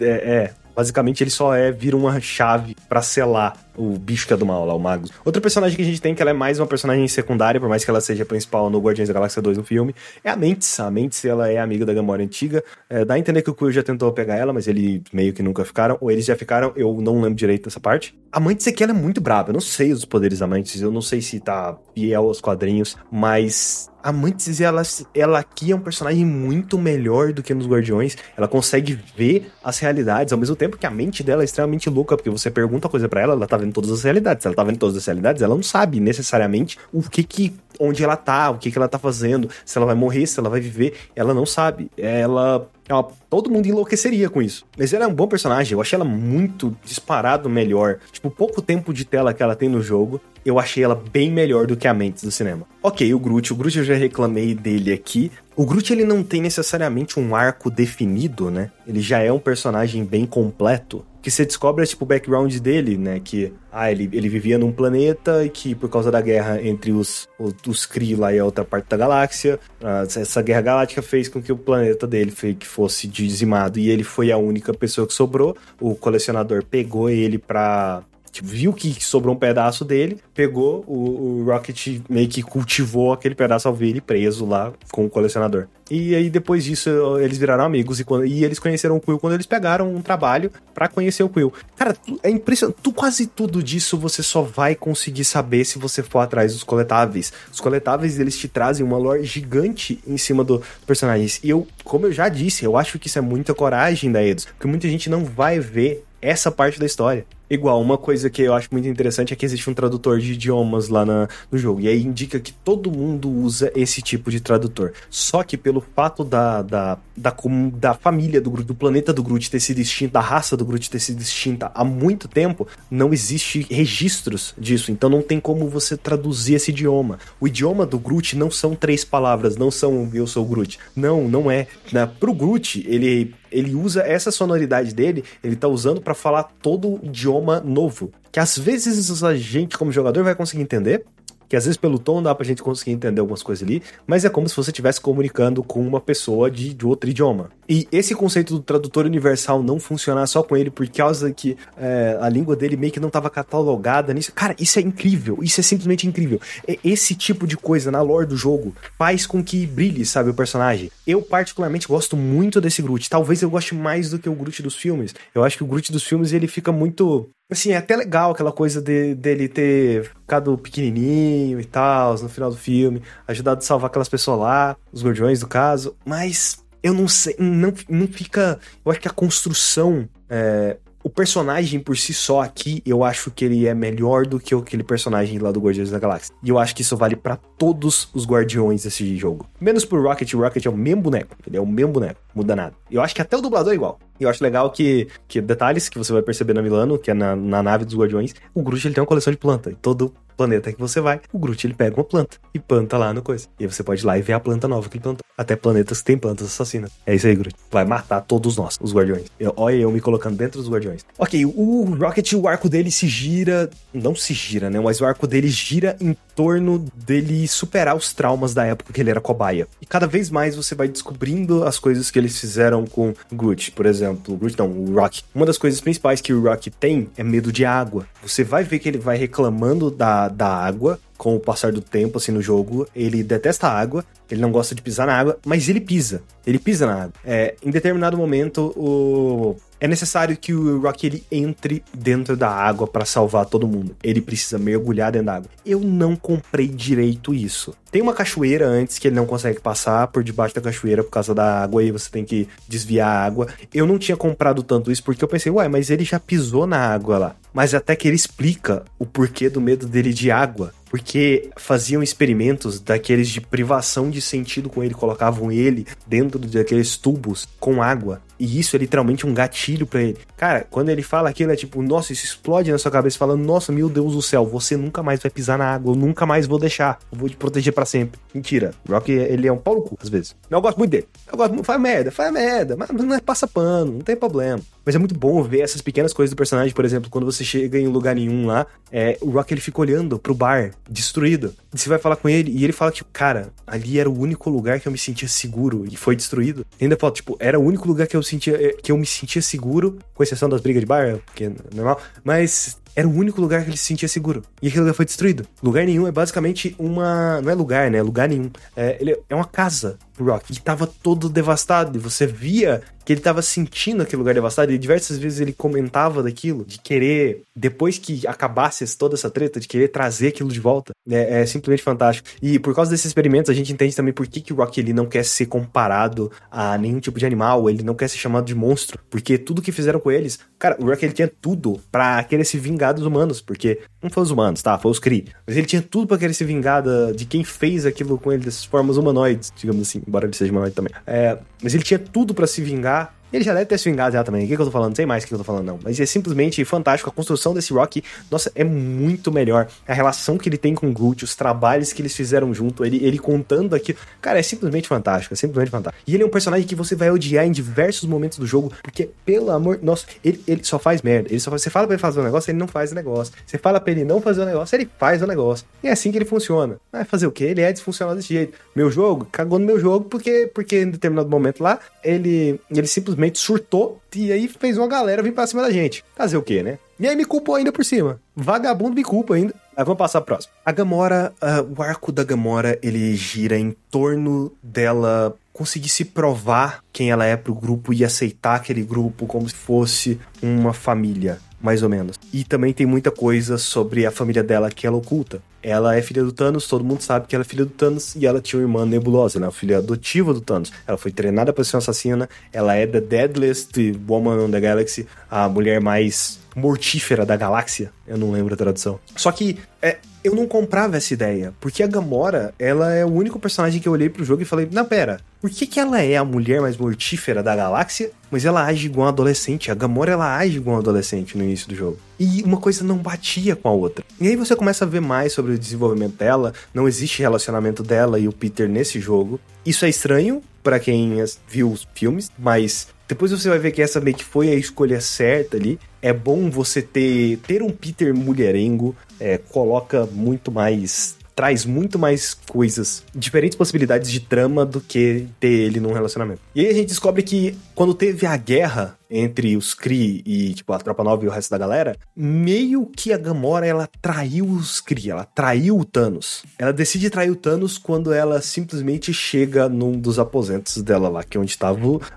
É, é, basicamente ele só é, vira uma chave para selar o bicho que é do mal lá, o Magus. Outro personagem que a gente tem, que ela é mais uma personagem secundária, por mais que ela seja principal no Guardiões da Galáxia 2 no filme, é a Mantis. A Mantis, ela é amiga da Gamora antiga. É, dá a entender que o Quill já tentou pegar ela, mas ele meio que nunca ficaram, ou eles já ficaram, eu não lembro direito dessa parte. A Mantis aqui, ela é muito braba, eu não sei os poderes da Mantis, eu não sei se tá fiel aos quadrinhos, mas a Mantis, ela, ela aqui é um personagem muito melhor do que nos Guardiões. Ela consegue ver as realidades, ao mesmo tempo que a mente dela é extremamente louca, porque você pergunta coisa para ela, ela tá vendo todas as realidades. Se ela tá vendo todas as realidades, ela não sabe necessariamente o que que onde ela tá, o que que ela tá fazendo, se ela vai morrer, se ela vai viver, ela não sabe. Ela ela, todo mundo enlouqueceria com isso. Mas ela é um bom personagem, eu achei ela muito disparado melhor. Tipo, pouco tempo de tela que ela tem no jogo, eu achei ela bem melhor do que a Mentes do cinema. Ok, o Groot, o Groot eu já reclamei dele aqui. O Groot ele não tem necessariamente um arco definido, né? Ele já é um personagem bem completo que você descobre tipo o background dele, né? Que ah, ele, ele vivia num planeta e que por causa da guerra entre os, os, os Kree lá e a outra parte da galáxia, essa guerra galáctica fez com que o planeta dele que fosse dizimado e ele foi a única pessoa que sobrou. O colecionador pegou ele pra Tipo, viu que sobrou um pedaço dele, pegou o, o, Rocket meio que cultivou aquele pedaço ao ver ele preso lá com o colecionador. E aí depois disso eles viraram amigos e, quando, e eles conheceram o Quill quando eles pegaram um trabalho para conhecer o Quill. Cara, é impressionante. Tu, quase tudo disso você só vai conseguir saber se você for atrás dos coletáveis. Os coletáveis eles te trazem uma lore gigante em cima do personagem. E eu, como eu já disse, eu acho que isso é muita coragem da Eidos, porque muita gente não vai ver essa parte da história. Igual, uma coisa que eu acho muito interessante é que existe um tradutor de idiomas lá na, no jogo. E aí indica que todo mundo usa esse tipo de tradutor. Só que pelo fato da, da, da, da família do Groot, do planeta do Groot ter sido extinta, da raça do Groot ter sido extinta há muito tempo, não existe registros disso. Então não tem como você traduzir esse idioma. O idioma do Groot não são três palavras, não são eu sou o Groot. Não, não é. Né? Pro Groot, ele ele usa essa sonoridade dele, ele tá usando para falar todo o idioma novo. Que às vezes a gente, como jogador, vai conseguir entender, que às vezes pelo tom dá pra gente conseguir entender algumas coisas ali, mas é como se você estivesse comunicando com uma pessoa de, de outro idioma. E esse conceito do tradutor universal não funcionar só com ele por causa que é, a língua dele meio que não estava catalogada nisso. Cara, isso é incrível. Isso é simplesmente incrível. Esse tipo de coisa na lore do jogo faz com que brilhe, sabe, o personagem. Eu, particularmente, gosto muito desse Groot. Talvez eu goste mais do que o Groot dos filmes. Eu acho que o Groot dos filmes ele fica muito Assim, é até legal aquela coisa de, dele ter ficado pequenininho e tal, no final do filme, ajudado a salvar aquelas pessoas lá, os guardiões do caso, mas eu não sei, não, não fica. Eu acho que a construção. É, o personagem por si só aqui, eu acho que ele é melhor do que aquele personagem lá do Guardiões da Galáxia. E eu acho que isso vale para todos os Guardiões desse jogo. Menos pro Rocket, o Rocket é o mesmo boneco. Ele é o mesmo boneco, muda nada. Eu acho que até o dublador é igual. Eu acho legal que, que detalhes que você vai perceber na Milano, que é na, na nave dos Guardiões, o Groot ele tem uma coleção de planta. E todo planeta que você vai, o Groot ele pega uma planta e planta lá no coisa. E aí você pode ir lá e ver a planta nova que ele plantou. Até planetas que tem plantas assassinas. É isso aí, Groot. Vai matar todos nós, os Guardiões. Eu, olha eu me colocando dentro dos Guardiões. Ok, o Rocket, o arco dele se gira. Não se gira, né? Mas o arco dele gira em torno dele superar os traumas da época que ele era cobaia. E cada vez mais você vai descobrindo as coisas que eles fizeram com Groot. Por exemplo, Groot não, o Rock. Uma das coisas principais que o Rock tem é medo de água. Você vai ver que ele vai reclamando da, da água com o passar do tempo, assim, no jogo. Ele detesta a água, ele não gosta de pisar na água, mas ele pisa. Ele pisa na água. É, em determinado momento, o é necessário que o Rock ele entre dentro da água para salvar todo mundo. Ele precisa mergulhar dentro da água. Eu não comprei direito isso. Tem uma cachoeira antes que ele não consegue passar por debaixo da cachoeira por causa da água e você tem que desviar a água. Eu não tinha comprado tanto isso porque eu pensei, uai, mas ele já pisou na água lá. Mas até que ele explica o porquê do medo dele de água porque faziam experimentos daqueles de privação de sentido com ele, colocavam ele dentro daqueles tubos com água. E isso é literalmente um gatilho para ele. Cara, quando ele fala aquilo, é tipo, nossa, isso explode na sua cabeça, falando, nossa, meu Deus do céu, você nunca mais vai pisar na água, eu nunca mais vou deixar, eu vou te proteger para sempre. Mentira. Rock, ele é um pau no cu, às vezes. Eu gosto muito dele. Eu gosto muito, faz merda, faz merda, mas não é passa pano, não tem problema. Mas é muito bom ver essas pequenas coisas do personagem, por exemplo, quando você chega em lugar nenhum lá, é, o Rock ele fica olhando pro bar, destruído. E você vai falar com ele, e ele fala, tipo, cara, ali era o único lugar que eu me sentia seguro e foi destruído. E ainda fala, tipo, era o único lugar que eu sentia, é, que eu me sentia seguro, com exceção das brigas de bar, que é normal, mas era o único lugar que ele se sentia seguro. E aquele lugar foi destruído. Lugar nenhum é basicamente uma. Não é lugar, né? Lugar nenhum. É, ele é uma casa Rock. E tava todo devastado. E você via que ele tava sentindo aquele lugar devastado. E diversas vezes ele comentava daquilo, de querer, depois que acabasse toda essa treta, de querer trazer aquilo de volta. É, é simplesmente fantástico. E por causa desses experimentos, a gente entende também por que, que o Rock ele não quer ser comparado a nenhum tipo de animal, ele não quer ser chamado de monstro. Porque tudo que fizeram com eles, cara, o Rock ele tinha tudo para querer se vingar dos humanos. Porque não foi os humanos, tá? Foi os Kree. Mas ele tinha tudo para querer se vingar de quem fez aquilo com ele dessas formas humanoides, digamos assim, embora ele seja humanoide também. É, mas ele tinha tudo para se vingar ele já deve ter se vingado já também. O que, que eu tô falando? Não sei mais o que eu tô falando, não. Mas é simplesmente fantástico. A construção desse Rock, nossa, é muito melhor. A relação que ele tem com o Groot, os trabalhos que eles fizeram junto, ele, ele contando aqui. Cara, é simplesmente fantástico. É simplesmente fantástico. E ele é um personagem que você vai odiar em diversos momentos do jogo, porque, pelo amor. Nossa, ele, ele só faz merda. Ele só faz, você fala pra ele fazer um negócio, ele não faz o negócio. Você fala pra ele não fazer o negócio, ele faz o negócio. E é assim que ele funciona. Vai fazer o quê? Ele é disfuncional desse jeito. Meu jogo, cagou no meu jogo, porque, porque em determinado momento lá, ele, ele simplesmente surtou e aí fez uma galera vir pra cima da gente. Fazer o quê, né? E aí me culpou ainda por cima. Vagabundo me culpa ainda. Vamos passar pro próximo. A Gamora, uh, o arco da Gamora, ele gira em torno dela conseguir se provar quem ela é pro grupo e aceitar aquele grupo como se fosse uma família mais ou menos. E também tem muita coisa sobre a família dela que ela oculta. Ela é filha do Thanos, todo mundo sabe que ela é filha do Thanos e ela tinha uma irmã nebulosa, né? Filha adotiva do Thanos. Ela foi treinada para ser uma assassina, ela é the deadliest woman on the galaxy, a mulher mais mortífera da galáxia. Eu não lembro a tradução. Só que é, eu não comprava essa ideia, porque a Gamora, ela é o único personagem que eu olhei pro jogo e falei, não, pera, por que, que ela é a mulher mais mortífera da galáxia, mas ela age igual um adolescente? A Gamora, ela age igual um adolescente no início do jogo. E uma coisa não batia com a outra. E aí você começa a ver mais sobre o desenvolvimento dela, não existe relacionamento dela e o Peter nesse jogo. Isso é estranho para quem viu os filmes, mas depois você vai ver que essa meio que foi a escolha certa ali. É bom você ter, ter um Peter mulherengo, é, coloca muito mais traz muito mais coisas, diferentes possibilidades de trama do que ter ele num relacionamento. E aí a gente descobre que quando teve a guerra entre os Kree e, tipo, a Tropa Nova e o resto da galera, meio que a Gamora, ela traiu os Kree, ela traiu o Thanos. Ela decide trair o Thanos quando ela simplesmente chega num dos aposentos dela lá, que é onde tava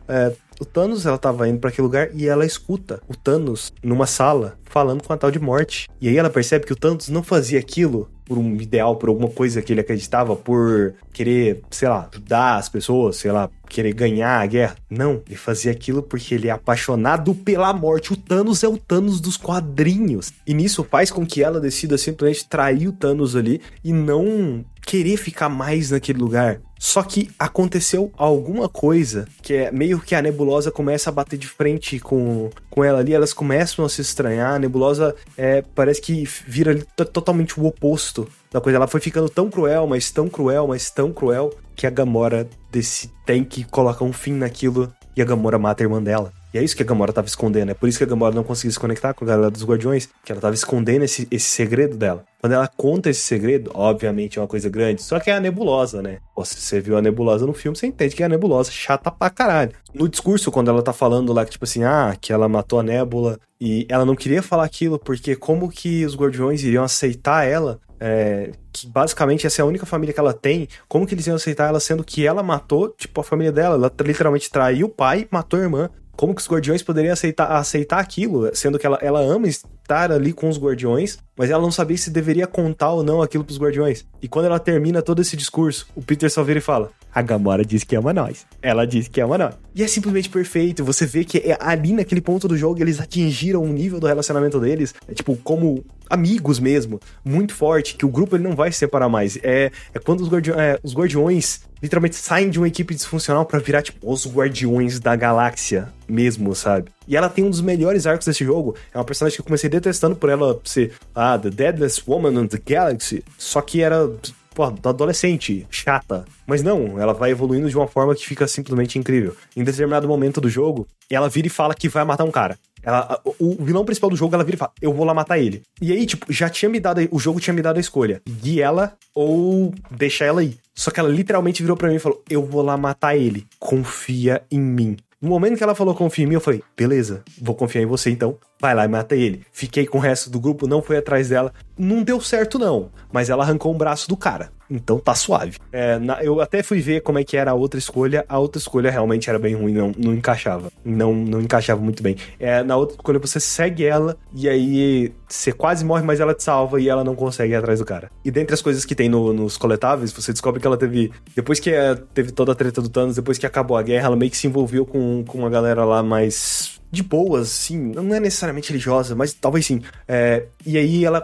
é, o Thanos, ela tava indo para aquele lugar e ela escuta o Thanos numa sala falando com a tal de morte. E aí ela percebe que o Thanos não fazia aquilo por um ideal, por alguma coisa que ele acreditava, por querer, sei lá, ajudar as pessoas, sei lá, querer ganhar a guerra. Não, ele fazia aquilo porque ele é apaixonado pela morte. O Thanos é o Thanos dos quadrinhos. E nisso faz com que ela decida simplesmente trair o Thanos ali e não querer ficar mais naquele lugar. Só que aconteceu alguma coisa que é meio que a nebulosa começa a bater de frente com, com ela ali, elas começam a se estranhar. A nebulosa é, parece que vira totalmente o oposto da coisa. Ela foi ficando tão cruel, mas tão cruel, mas tão cruel, que a Gamora desse, tem que colocar um fim naquilo e a Gamora mata a irmã dela. E é isso que a Gamora tava escondendo. É por isso que a Gamora não conseguia se conectar com a galera dos Guardiões, que ela tava escondendo esse, esse segredo dela. Quando ela conta esse segredo, obviamente é uma coisa grande, só que é a nebulosa, né? Se você viu a nebulosa no filme, você entende que é a nebulosa chata pra caralho. No discurso, quando ela tá falando lá que, tipo assim, ah, que ela matou a nébula e ela não queria falar aquilo porque como que os Guardiões iriam aceitar ela é, que basicamente essa é a única família que ela tem, como que eles iam aceitar ela sendo que ela matou, tipo, a família dela, ela literalmente traiu o pai, matou a irmã. Como que os guardiões poderiam aceitar, aceitar aquilo, sendo que ela, ela ama estar ali com os guardiões, mas ela não sabia se deveria contar ou não aquilo pros guardiões. E quando ela termina todo esse discurso, o Peter só vira e fala: A Gamora disse que ama nós. Ela disse que ama nós. E é simplesmente perfeito. Você vê que é ali naquele ponto do jogo eles atingiram um nível do relacionamento deles, é tipo, como amigos mesmo, muito forte, que o grupo ele não vai se separar mais. É, é quando os, guardi é, os guardiões literalmente saem de uma equipe disfuncional para virar, tipo, os guardiões da galáxia mesmo, sabe? E ela tem um dos melhores arcos desse jogo. É uma personagem que eu comecei detestando por ela ser, ah, The Deadliest Woman in the Galaxy. Só que era pô, adolescente, chata. Mas não, ela vai evoluindo de uma forma que fica simplesmente incrível. Em determinado momento do jogo, ela vira e fala que vai matar um cara. Ela, o vilão principal do jogo, ela vira e fala: Eu vou lá matar ele. E aí, tipo, já tinha me dado. O jogo tinha me dado a escolha: guiar ela ou deixar ela ir. Só que ela literalmente virou para mim e falou: Eu vou lá matar ele. Confia em mim. No momento que ela falou confia em mim, eu falei: Beleza, vou confiar em você então. Vai lá e mata ele. Fiquei com o resto do grupo, não fui atrás dela. Não deu certo, não. Mas ela arrancou um braço do cara. Então tá suave. É, na, eu até fui ver como é que era a outra escolha. A outra escolha realmente era bem ruim, não, não encaixava. Não, não encaixava muito bem. É, na outra escolha você segue ela e aí você quase morre, mas ela te salva e ela não consegue ir atrás do cara. E dentre as coisas que tem no, nos coletáveis, você descobre que ela teve. Depois que é, teve toda a treta do Thanos, depois que acabou a guerra, ela meio que se envolveu com, com uma galera lá mais de boas, sim, não é necessariamente religiosa, mas talvez sim. É, e aí ela,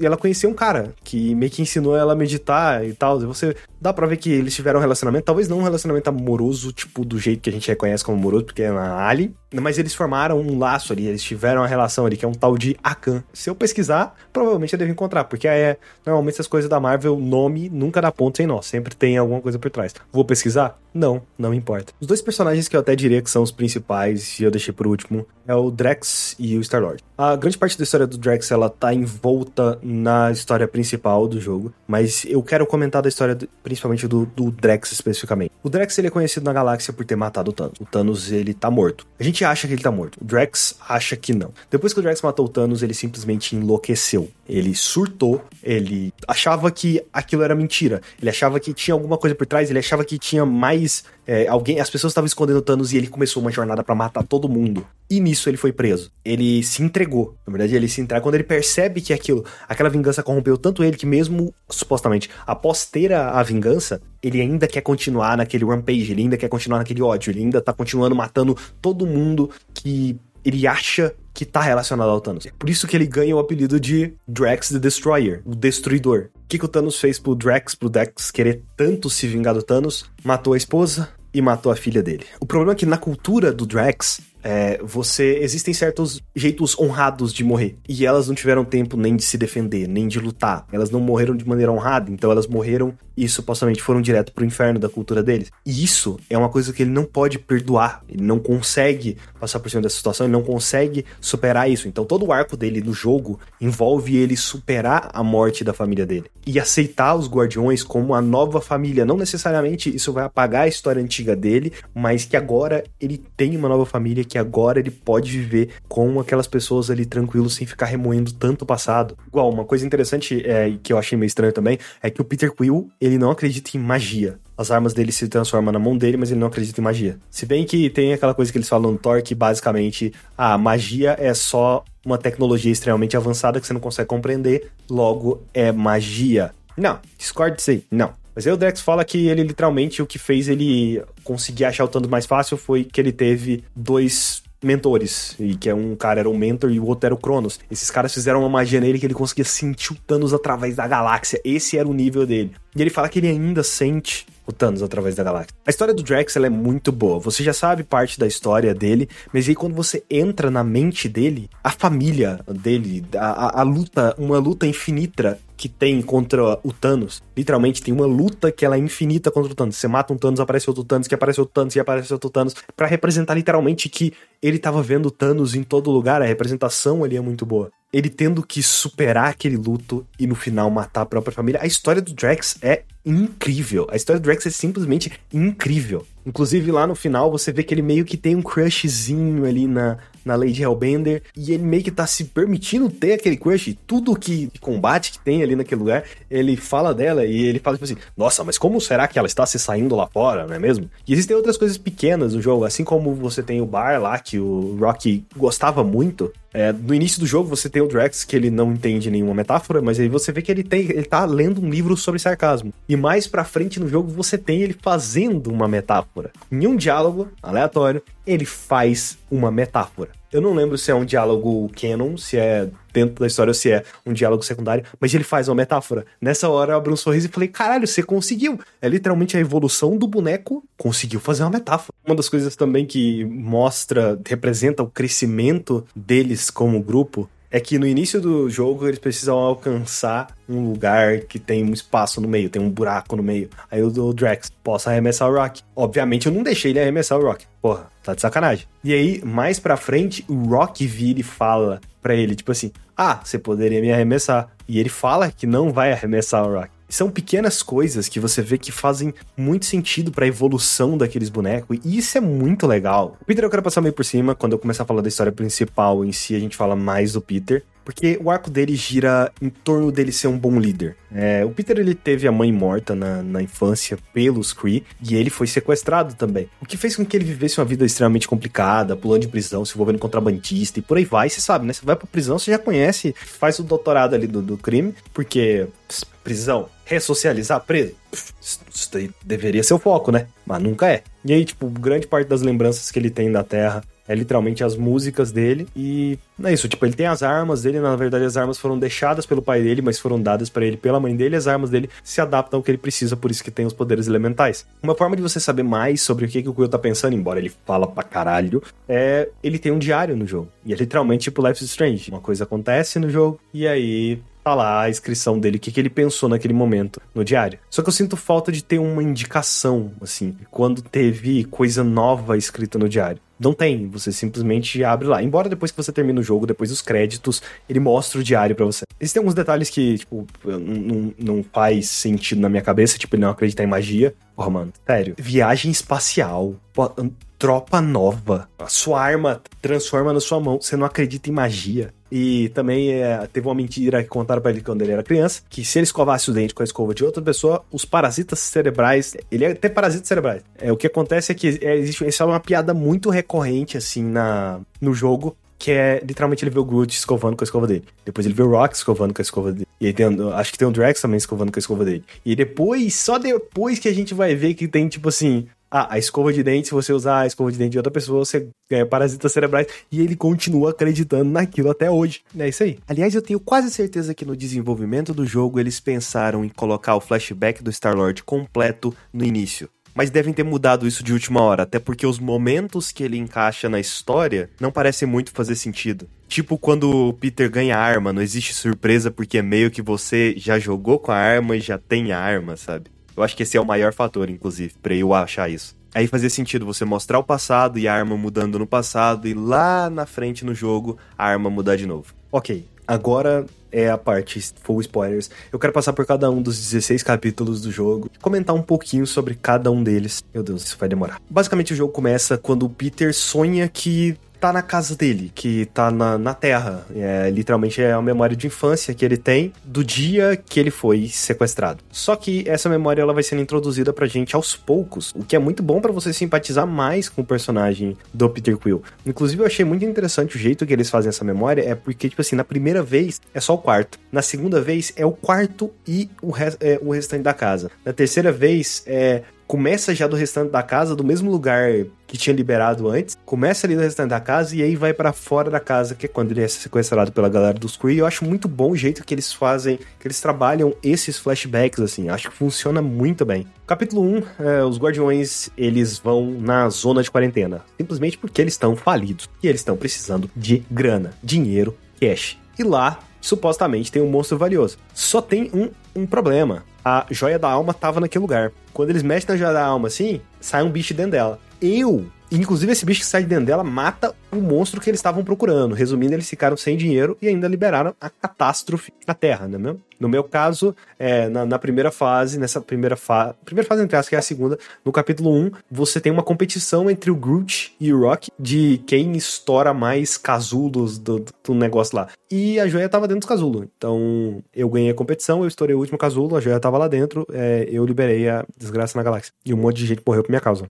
ela conheceu um cara que meio que ensinou ela a meditar e tal. E você dá pra ver que eles tiveram um relacionamento, talvez não um relacionamento amoroso, tipo, do jeito que a gente reconhece como amoroso, porque é na Alien, mas eles formaram um laço ali, eles tiveram uma relação ali, que é um tal de Akan. Se eu pesquisar, provavelmente eu devo encontrar, porque é, normalmente essas coisas da Marvel, nome nunca dá ponto sem nó, sempre tem alguma coisa por trás. Vou pesquisar? Não, não importa. Os dois personagens que eu até diria que são os principais, e eu deixei por último, é o Drax e o Star-Lord. A grande parte da história do Drax, ela tá envolta na história principal do jogo, mas eu quero comentar da história do, principalmente do, do, Drax especificamente. O Drax, ele é conhecido na galáxia por ter matado o Thanos. O Thanos, ele tá morto. A gente acha que ele tá morto. O Drax acha que não. Depois que o Drax matou o Thanos, ele simplesmente enlouqueceu. Ele surtou, ele achava que aquilo era mentira. Ele achava que tinha alguma coisa por trás, ele achava que tinha mais é, alguém, as pessoas estavam escondendo Thanos e ele começou uma jornada para matar todo mundo. E nisso ele foi preso. Ele se entregou. Na verdade, ele se entrega quando ele percebe que aquilo, aquela vingança corrompeu tanto ele que mesmo supostamente após ter a, a vingança, ele ainda quer continuar naquele rampage, ele ainda quer continuar naquele ódio, ele ainda tá continuando matando todo mundo que ele acha que tá relacionado ao Thanos. É por isso que ele ganha o apelido de Drax the Destroyer, o Destruidor. Que, que o Thanos fez pro Drax, pro Drax querer tanto se vingar do Thanos? Matou a esposa, e matou a filha dele. O problema é que na cultura do Drax, é, você existem certos jeitos honrados de morrer e elas não tiveram tempo nem de se defender, nem de lutar. Elas não morreram de maneira honrada, então elas morreram e supostamente foram direto pro inferno da cultura deles. E isso é uma coisa que ele não pode perdoar. Ele não consegue passar por cima dessa situação, ele não consegue superar isso. Então todo o arco dele no jogo envolve ele superar a morte da família dele e aceitar os guardiões como a nova família. Não necessariamente isso vai apagar a história antiga dele, mas que agora ele tem uma nova família, que agora ele pode viver com aquelas pessoas ali tranquilo sem ficar remoendo tanto o passado. Igual, uma coisa interessante é, que eu achei meio estranho também é que o Peter Quill, ele não acredita em magia. As armas dele se transformam na mão dele, mas ele não acredita em magia. Se bem que tem aquela coisa que eles falam no Thor, que basicamente a magia é só uma tecnologia extremamente avançada que você não consegue compreender, logo é magia. Não, discordo disso aí, não. Mas aí o Drex fala que ele literalmente o que fez ele conseguir achar o Thanos mais fácil foi que ele teve dois mentores, e que é um cara era o mentor e o outro era o Cronos. Esses caras fizeram uma magia nele que ele conseguia sentir o Thanos através da galáxia. Esse era o nível dele. E ele fala que ele ainda sente o Thanos através da galáxia. A história do Drax é muito boa. Você já sabe parte da história dele, mas aí quando você entra na mente dele, a família dele, a, a, a luta, uma luta infinita que tem contra o Thanos. Literalmente tem uma luta que ela é infinita contra o Thanos. Você mata um Thanos, aparece outro Thanos, que aparece outro Thanos, e aparece outro Thanos, para representar literalmente que ele tava vendo Thanos em todo lugar. A representação ali é muito boa. Ele tendo que superar aquele luto e no final matar a própria família. A história do Drax é incrível. A história do Drax é simplesmente incrível. Inclusive lá no final você vê que ele meio que tem um crushzinho ali na, na Lady Hellbender e ele meio que tá se permitindo ter aquele crush. Tudo que de combate que tem ali naquele lugar, ele fala dela e ele fala tipo assim: Nossa, mas como será que ela está se saindo lá fora, não é mesmo? E existem outras coisas pequenas no jogo, assim como você tem o bar lá que o Rocky gostava muito. É, no início do jogo você tem o Drax que ele não entende nenhuma metáfora, mas aí você vê que ele tem, ele tá lendo um livro sobre sarcasmo. E mais pra frente no jogo você tem ele fazendo uma metáfora. Em um diálogo aleatório, ele faz uma metáfora. Eu não lembro se é um diálogo canon, se é dentro da história ou se é um diálogo secundário, mas ele faz uma metáfora. Nessa hora eu abri um sorriso e falei: caralho, você conseguiu! É literalmente a evolução do boneco conseguiu fazer uma metáfora. Uma das coisas também que mostra, representa o crescimento deles como grupo é que no início do jogo eles precisam alcançar um lugar que tem um espaço no meio, tem um buraco no meio. Aí o Drax possa arremessar o Rock. Obviamente eu não deixei ele arremessar o Rock. Porra, tá de sacanagem. E aí, mais pra frente, o Rock vira e fala pra ele, tipo assim: Ah, você poderia me arremessar. E ele fala que não vai arremessar o Rock. São pequenas coisas que você vê que fazem muito sentido para a evolução daqueles bonecos, e isso é muito legal. O Peter eu quero passar meio por cima, quando eu começar a falar da história principal em si, a gente fala mais do Peter. Porque o arco dele gira em torno dele ser um bom líder. É, o Peter ele teve a mãe morta na, na infância pelos Kree e ele foi sequestrado também. O que fez com que ele vivesse uma vida extremamente complicada, pulando de prisão, se envolvendo em contrabandista e por aí vai. Você sabe, né? Você vai pra prisão, você já conhece, faz o doutorado ali do, do crime, porque pss, prisão, ressocializar preso. Isso daí deveria ser o foco, né? Mas nunca é. E aí, tipo, grande parte das lembranças que ele tem da Terra é literalmente as músicas dele e é isso, tipo, ele tem as armas dele, na verdade as armas foram deixadas pelo pai dele, mas foram dadas para ele pela mãe dele, as armas dele se adaptam ao que ele precisa, por isso que tem os poderes elementais. Uma forma de você saber mais sobre o que, que o Quill tá pensando, embora ele fala pra caralho, é ele tem um diário no jogo. E é literalmente tipo Life is Strange. Uma coisa acontece no jogo e aí tá lá a inscrição dele, o que, que ele pensou naquele momento no diário. Só que eu sinto falta de ter uma indicação, assim, quando teve coisa nova escrita no diário. Não tem, você simplesmente abre lá. Embora depois que você termina o jogo, depois dos créditos, ele mostra o diário para você. Existem alguns detalhes que, tipo, não, não faz sentido na minha cabeça, tipo, ele não acredita em magia. Porra, mano, sério. Viagem espacial, tropa nova, a sua arma transforma na sua mão, você não acredita em magia. E também é, teve uma mentira que contaram para ele quando ele era criança, que se ele escovasse o dente com a escova de outra pessoa, os parasitas cerebrais, ele ia ter parasitas cerebrais. É, o que acontece é que é, existe, essa é uma piada muito recorrente, assim, na, no jogo, que é literalmente ele vê o Groot escovando com a escova dele. Depois ele vê o Rock escovando com a escova dele. E aí tem, acho que tem o Drax também escovando com a escova dele. E depois, só depois que a gente vai ver que tem, tipo assim, ah, a escova de dente, se você usar a escova de dente de outra pessoa, você ganha parasitas cerebrais. E ele continua acreditando naquilo até hoje. É isso aí. Aliás, eu tenho quase certeza que no desenvolvimento do jogo eles pensaram em colocar o flashback do Star-Lord completo no início. mas devem ter mudado isso de última hora, até porque os momentos que ele encaixa na história não parecem muito fazer sentido. Tipo quando o Peter ganha arma, não existe surpresa porque é meio que você já jogou com a arma e já tem a arma, sabe? Eu acho que esse é o maior fator, inclusive, pra eu achar isso. Aí fazia sentido você mostrar o passado e a arma mudando no passado e lá na frente no jogo a arma mudar de novo. Ok, agora é a parte full spoilers. Eu quero passar por cada um dos 16 capítulos do jogo comentar um pouquinho sobre cada um deles. Meu Deus, isso vai demorar. Basicamente o jogo começa quando o Peter sonha que tá na casa dele, que tá na, na Terra. É, literalmente é a memória de infância que ele tem do dia que ele foi sequestrado. Só que essa memória ela vai sendo introduzida pra gente aos poucos, o que é muito bom para você simpatizar mais com o personagem do Peter Quill. Inclusive eu achei muito interessante o jeito que eles fazem essa memória, é porque, tipo assim, na primeira vez é só o quarto, na segunda vez é o quarto e o, re é, o restante da casa, na terceira vez é começa já do restante da casa, do mesmo lugar que tinha liberado antes, começa ali no restante da casa e aí vai para fora da casa, que é quando ele é sequestrado pela galera dos Kree. Eu acho muito bom o jeito que eles fazem, que eles trabalham esses flashbacks, assim, acho que funciona muito bem. Capítulo 1, é, os Guardiões, eles vão na zona de quarentena, simplesmente porque eles estão falidos e eles estão precisando de grana, dinheiro, cash. E lá, supostamente, tem um monstro valioso. Só tem um, um problema a joia da alma tava naquele lugar. Quando eles mexem na joia da alma assim, sai um bicho dentro dela. Eu Inclusive, esse bicho que sai de dentro dela mata o monstro que eles estavam procurando. Resumindo, eles ficaram sem dinheiro e ainda liberaram a catástrofe na Terra, né mesmo? No meu caso, é, na, na, primeira fase, nessa primeira fase. Primeira fase, entre aspas, que é a segunda, no capítulo 1, você tem uma competição entre o Groot e o Rock de quem estoura mais casulos do, do negócio lá. E a joia tava dentro dos casulos. Então, eu ganhei a competição, eu estourei o último casulo, a joia tava lá dentro, é, eu liberei a desgraça na galáxia. E um monte de gente morreu por minha causa.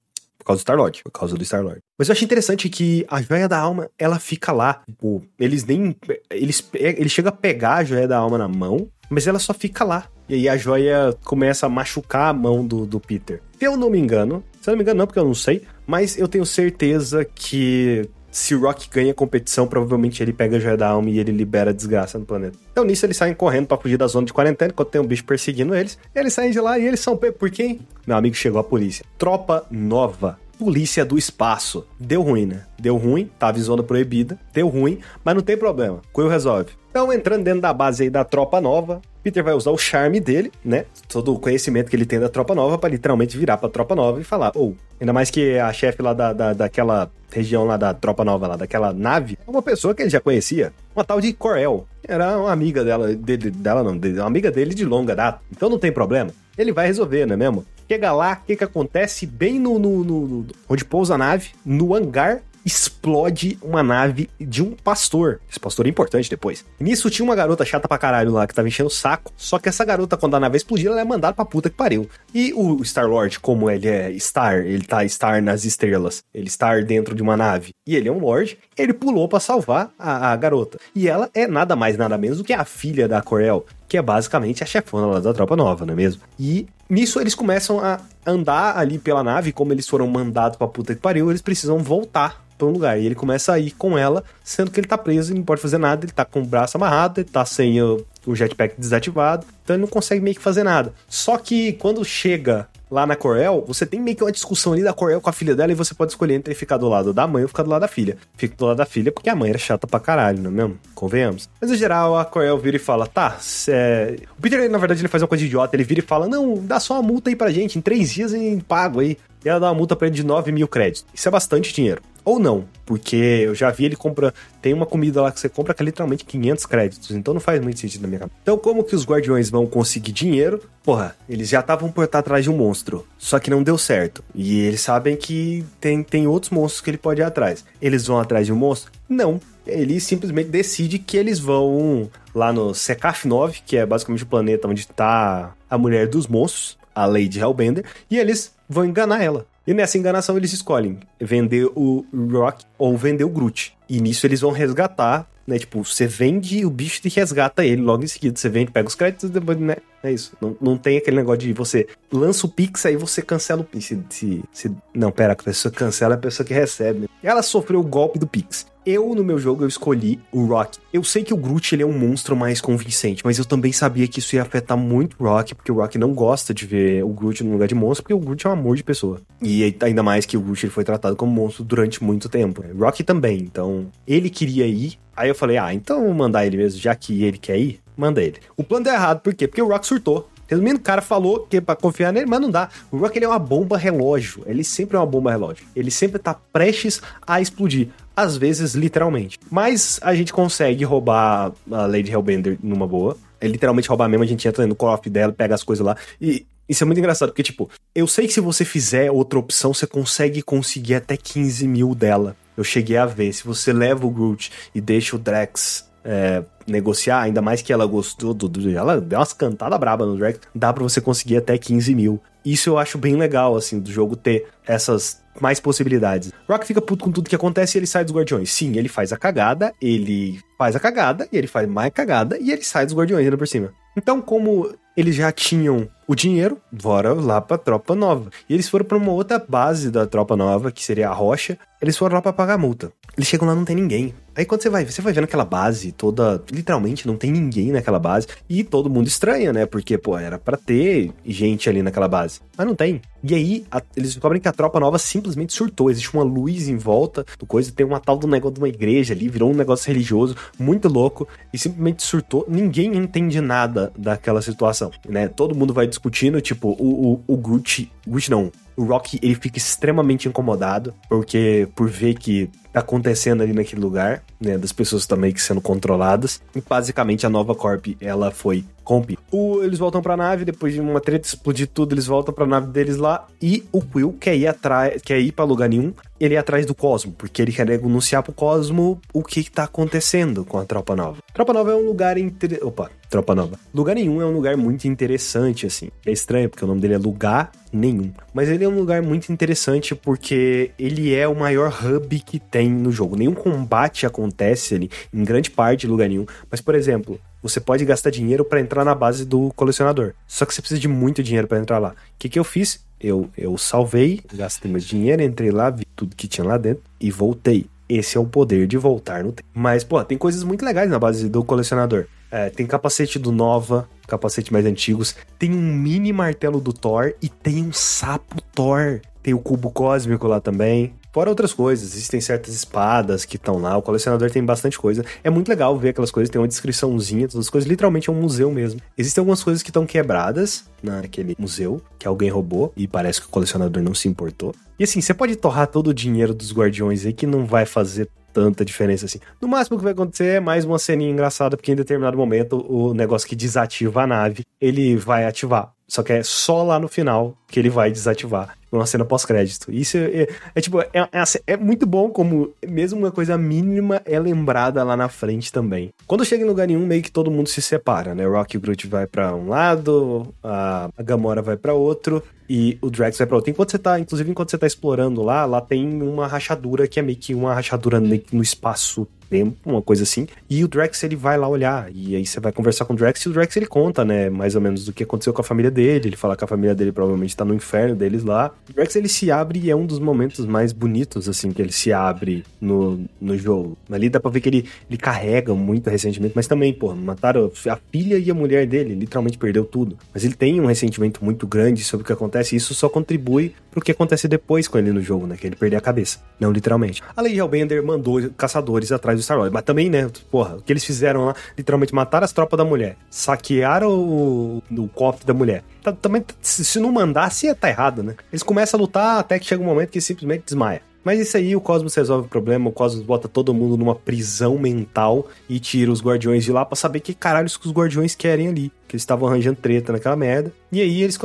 Causa do Star-Lord. Por causa do Star-Lord. Mas eu achei interessante que a joia da alma, ela fica lá. Tipo, eles nem. Eles, ele chega a pegar a joia da alma na mão, mas ela só fica lá. E aí a joia começa a machucar a mão do, do Peter. Se eu não me engano, se eu não me engano, não, porque eu não sei, mas eu tenho certeza que se o Rock ganha a competição, provavelmente ele pega a joia da alma e ele libera a desgraça no planeta. Então nisso eles saem correndo para fugir da zona de quarentena, enquanto tem um bicho perseguindo eles. Eles saem de lá e eles são pegos por quem? Meu amigo chegou a polícia. Tropa nova. Polícia do espaço. Deu ruim, né? Deu ruim, tava em zona proibida, deu ruim, mas não tem problema. Quill resolve. Então, entrando dentro da base aí da tropa nova, Peter vai usar o charme dele, né? Todo o conhecimento que ele tem da tropa nova para literalmente virar pra tropa nova e falar, ou, oh, ainda mais que a chefe lá da, da, daquela região lá da tropa nova lá, daquela nave, é uma pessoa que ele já conhecia, uma tal de Corel. Era uma amiga dela, dele, dela não, uma amiga dele de longa data. Então não tem problema. Ele vai resolver, não é mesmo? Chega lá, o que que acontece? Bem no, no, no, no onde pousa a nave, no hangar explode uma nave de um pastor. Esse pastor é importante depois. Nisso tinha uma garota chata pra caralho lá que tava enchendo o saco. Só que essa garota, quando a nave explodiu, ela é mandada pra puta que pariu. E o Star-Lord, como ele é Star, ele tá Star nas estrelas, ele está dentro de uma nave, e ele é um Lord, ele pulou para salvar a, a, garota. E ela é nada mais, nada menos do que a filha da Corel, que é basicamente a chefona lá da tropa nova, não é mesmo? E nisso eles começam a andar ali pela nave, como eles foram mandados pra puta que pariu, eles precisam voltar para um lugar. E ele começa a ir com ela, sendo que ele tá preso e não pode fazer nada, ele tá com o braço amarrado, ele tá sem o, o jetpack desativado, então ele não consegue meio que fazer nada. Só que quando chega lá na Corel, você tem meio que uma discussão ali da Corel com a filha dela e você pode escolher entre ficar do lado da mãe ou ficar do lado da filha. Fica do lado da filha porque a mãe era chata pra caralho, não é mesmo? Convenhamos. Mas no geral, a Corel vira e fala: tá, cê... o Peter, na verdade, ele faz uma coisa idiota. Ele vira e fala: não, dá só uma multa aí pra gente, em três dias em pago aí. E ela dá uma multa pra ele de 9 mil créditos. Isso é bastante dinheiro. Ou não, porque eu já vi ele compra. Tem uma comida lá que você compra que é literalmente 500 créditos, então não faz muito sentido na minha cabeça. Então, como que os guardiões vão conseguir dinheiro? Porra, eles já estavam por estar atrás de um monstro, só que não deu certo. E eles sabem que tem, tem outros monstros que ele pode ir atrás. Eles vão atrás de um monstro? Não. Ele simplesmente decide que eles vão lá no Secaf 9, que é basicamente o planeta onde está a mulher dos monstros, a Lady Hellbender, e eles vão enganar ela. E nessa enganação eles escolhem vender o Rock ou vender o Groot. E nisso eles vão resgatar, né? Tipo, você vende o bicho e resgata ele logo em seguida. Você vende, pega os créditos, depois, né? É isso. Não, não tem aquele negócio de você lança o Pix, aí você cancela o Pix. Se, se, se- não, pera, a pessoa cancela é a pessoa que recebe. Ela sofreu o golpe do Pix. Eu, no meu jogo, eu escolhi o Rock. Eu sei que o Groot, ele é um monstro mais convincente, mas eu também sabia que isso ia afetar muito o Rock, porque o Rock não gosta de ver o Groot no lugar de monstro, porque o Groot é um amor de pessoa. E ainda mais que o Groot ele foi tratado como monstro durante muito tempo. O Rock também, então ele queria ir. Aí eu falei, ah, então vou mandar ele mesmo, já que ele quer ir, manda ele. O plano deu errado, por quê? Porque o Rock surtou. Resumindo, o cara falou que é pra confiar nele, mas não dá. O Rock ele é uma bomba relógio. Ele sempre é uma bomba relógio. Ele sempre tá prestes a explodir. Às vezes, literalmente. Mas a gente consegue roubar a Lady Hellbender numa boa. É literalmente roubar mesmo. A gente entra no co-op dela, pega as coisas lá. E isso é muito engraçado, porque, tipo, eu sei que se você fizer outra opção, você consegue conseguir até 15 mil dela. Eu cheguei a ver. Se você leva o Groot e deixa o Drax é, negociar, ainda mais que ela gostou do, do- Ela deu umas cantadas braba no Drax, dá pra você conseguir até 15 mil. Isso eu acho bem legal, assim, do jogo ter essas mais possibilidades. Rock fica puto com tudo que acontece e ele sai dos Guardiões. Sim, ele faz a cagada, ele faz a cagada, e ele faz mais cagada, e ele sai dos Guardiões ainda por cima. Então, como eles já tinham o dinheiro, bora lá pra Tropa Nova. E eles foram pra uma outra base da Tropa Nova, que seria a Rocha. Eles foram lá pra pagar a multa. Eles chegam lá, não tem ninguém. Aí quando você vai, você vai vendo aquela base toda, literalmente não tem ninguém naquela base. E todo mundo estranha, né? Porque, pô, era pra ter gente ali naquela base. Mas não tem. E aí, a- eles descobrem que a tropa nova simplesmente surtou. Existe uma luz em volta do coisa, tem uma tal do negócio de uma igreja ali, virou um negócio religioso muito louco e simplesmente surtou. Ninguém entende nada daquela situação, né? Todo mundo vai discutindo, tipo, o, o, o Groot, Groot não, o Rock, ele fica extremamente incomodado, porque por ver que tá acontecendo ali naquele lugar, né, das pessoas também que sendo controladas. E basicamente a Nova Corp, ela foi comp. O, eles voltam pra nave, depois de uma treta explodir tudo, eles voltam pra nave deles lá, e o Quill quer ir atrás, quer ir pra lugar nenhum, ele é atrás do Cosmo, porque ele quer denunciar pro Cosmo o que, que tá acontecendo com a Tropa Nova. Tropa Nova é um lugar inter... Opa, Tropa Nova. Lugar nenhum é um lugar muito interessante, assim. É estranho, porque o nome dele é Lugar Nenhum. Mas ele é um lugar muito interessante porque ele é o maior hub que tem no jogo. Nenhum combate acontece ali, em grande parte, em lugar nenhum. Mas, por exemplo, você pode gastar dinheiro pra entrar na base do colecionador. Só que você precisa de muito dinheiro pra entrar lá. O que, que eu fiz? Eu, eu salvei, gastei meu dinheiro, entrei lá, vi tudo que tinha lá dentro e voltei. Esse é o poder de voltar no tempo. Mas, pô, tem coisas muito legais na base do colecionador. É, tem capacete do Nova, capacete mais antigos. Tem um mini martelo do Thor e tem um sapo Thor. Tem o cubo cósmico lá também. Fora outras coisas, existem certas espadas que estão lá, o colecionador tem bastante coisa. É muito legal ver aquelas coisas, tem uma descriçãozinha, todas as coisas, literalmente é um museu mesmo. Existem algumas coisas que estão quebradas naquele museu, que alguém roubou, e parece que o colecionador não se importou. E assim, você pode torrar todo o dinheiro dos guardiões aí que não vai fazer tanta diferença assim. No máximo que vai acontecer é mais uma ceninha engraçada, porque em determinado momento o negócio que desativa a nave, ele vai ativar. Só que é só lá no final que ele vai desativar. Uma cena pós-crédito. Isso é, é- é tipo, é, é, assim, é muito bom como mesmo uma coisa mínima é lembrada lá na frente também. Quando chega em lugar nenhum, meio que todo mundo se separa, né? O Rock e o Groot vai pra um lado, a, a Gamora vai pra outro e o Drax vai pra outro. Enquanto você tá, inclusive enquanto você tá explorando lá, lá tem uma rachadura que é meio que uma rachadura no espaço tempo, uma coisa assim. E o Drax ele vai lá olhar e aí você vai conversar com o Drax e o Drax ele conta, né, mais ou menos do que aconteceu com a família dele. Ele fala que a família dele provavelmente tá no inferno deles lá. O Drax ele se abre e é um dos momentos mais bonitos assim que ele se abre no, no jogo. Ali dá pra ver que ele, ele carrega muito ressentimento, mas também, pô, mataram a filha e a mulher dele, literalmente perdeu tudo. Mas ele tem um ressentimento muito grande sobre o que acontece e isso só contribui pro que acontece depois com ele no jogo, né, que ele perder a cabeça. Não literalmente. A Lady Hellbender mandou caçadores atrás Star-Lord, mas também, né, porra, o que eles fizeram lá, literalmente mataram as tropas da mulher, saquearam o, o cofre da mulher. Tá- também, se se não mandasse, ia tá errado, né? Eles começam a lutar até que chega um momento que simplesmente desmaia. Mas isso aí, o Cosmos resolve o problema, o Cosmos bota todo mundo numa prisão mental e tira os guardiões de lá pra saber que caralho que os guardiões querem ali. Que eles estavam arranjando treta naquela merda. E aí eles.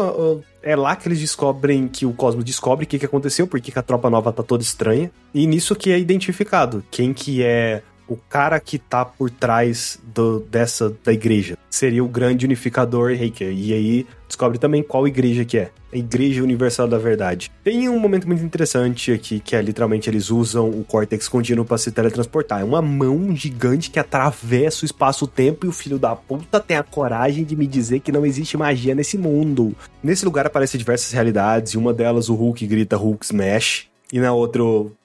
É lá que eles descobrem que o Cosmos descobre o que, que aconteceu, porque que a tropa nova tá toda estranha. E nisso que é identificado quem que é o cara que tá por trás do, dessa da igreja. Seria o grande unificador Reiki. E aí descobre também qual igreja que é. A Igreja Universal da Verdade. Tem um momento muito interessante aqui, que é literalmente eles usam o córtex contínuo para se teletransportar. É uma mão gigante que atravessa o espaço-tempo e o filho da puta tem a coragem de me dizer que não existe magia nesse mundo. Nesse lugar aparecem diversas realidades, e uma delas o Hulk grita Hulk Smash, e na outra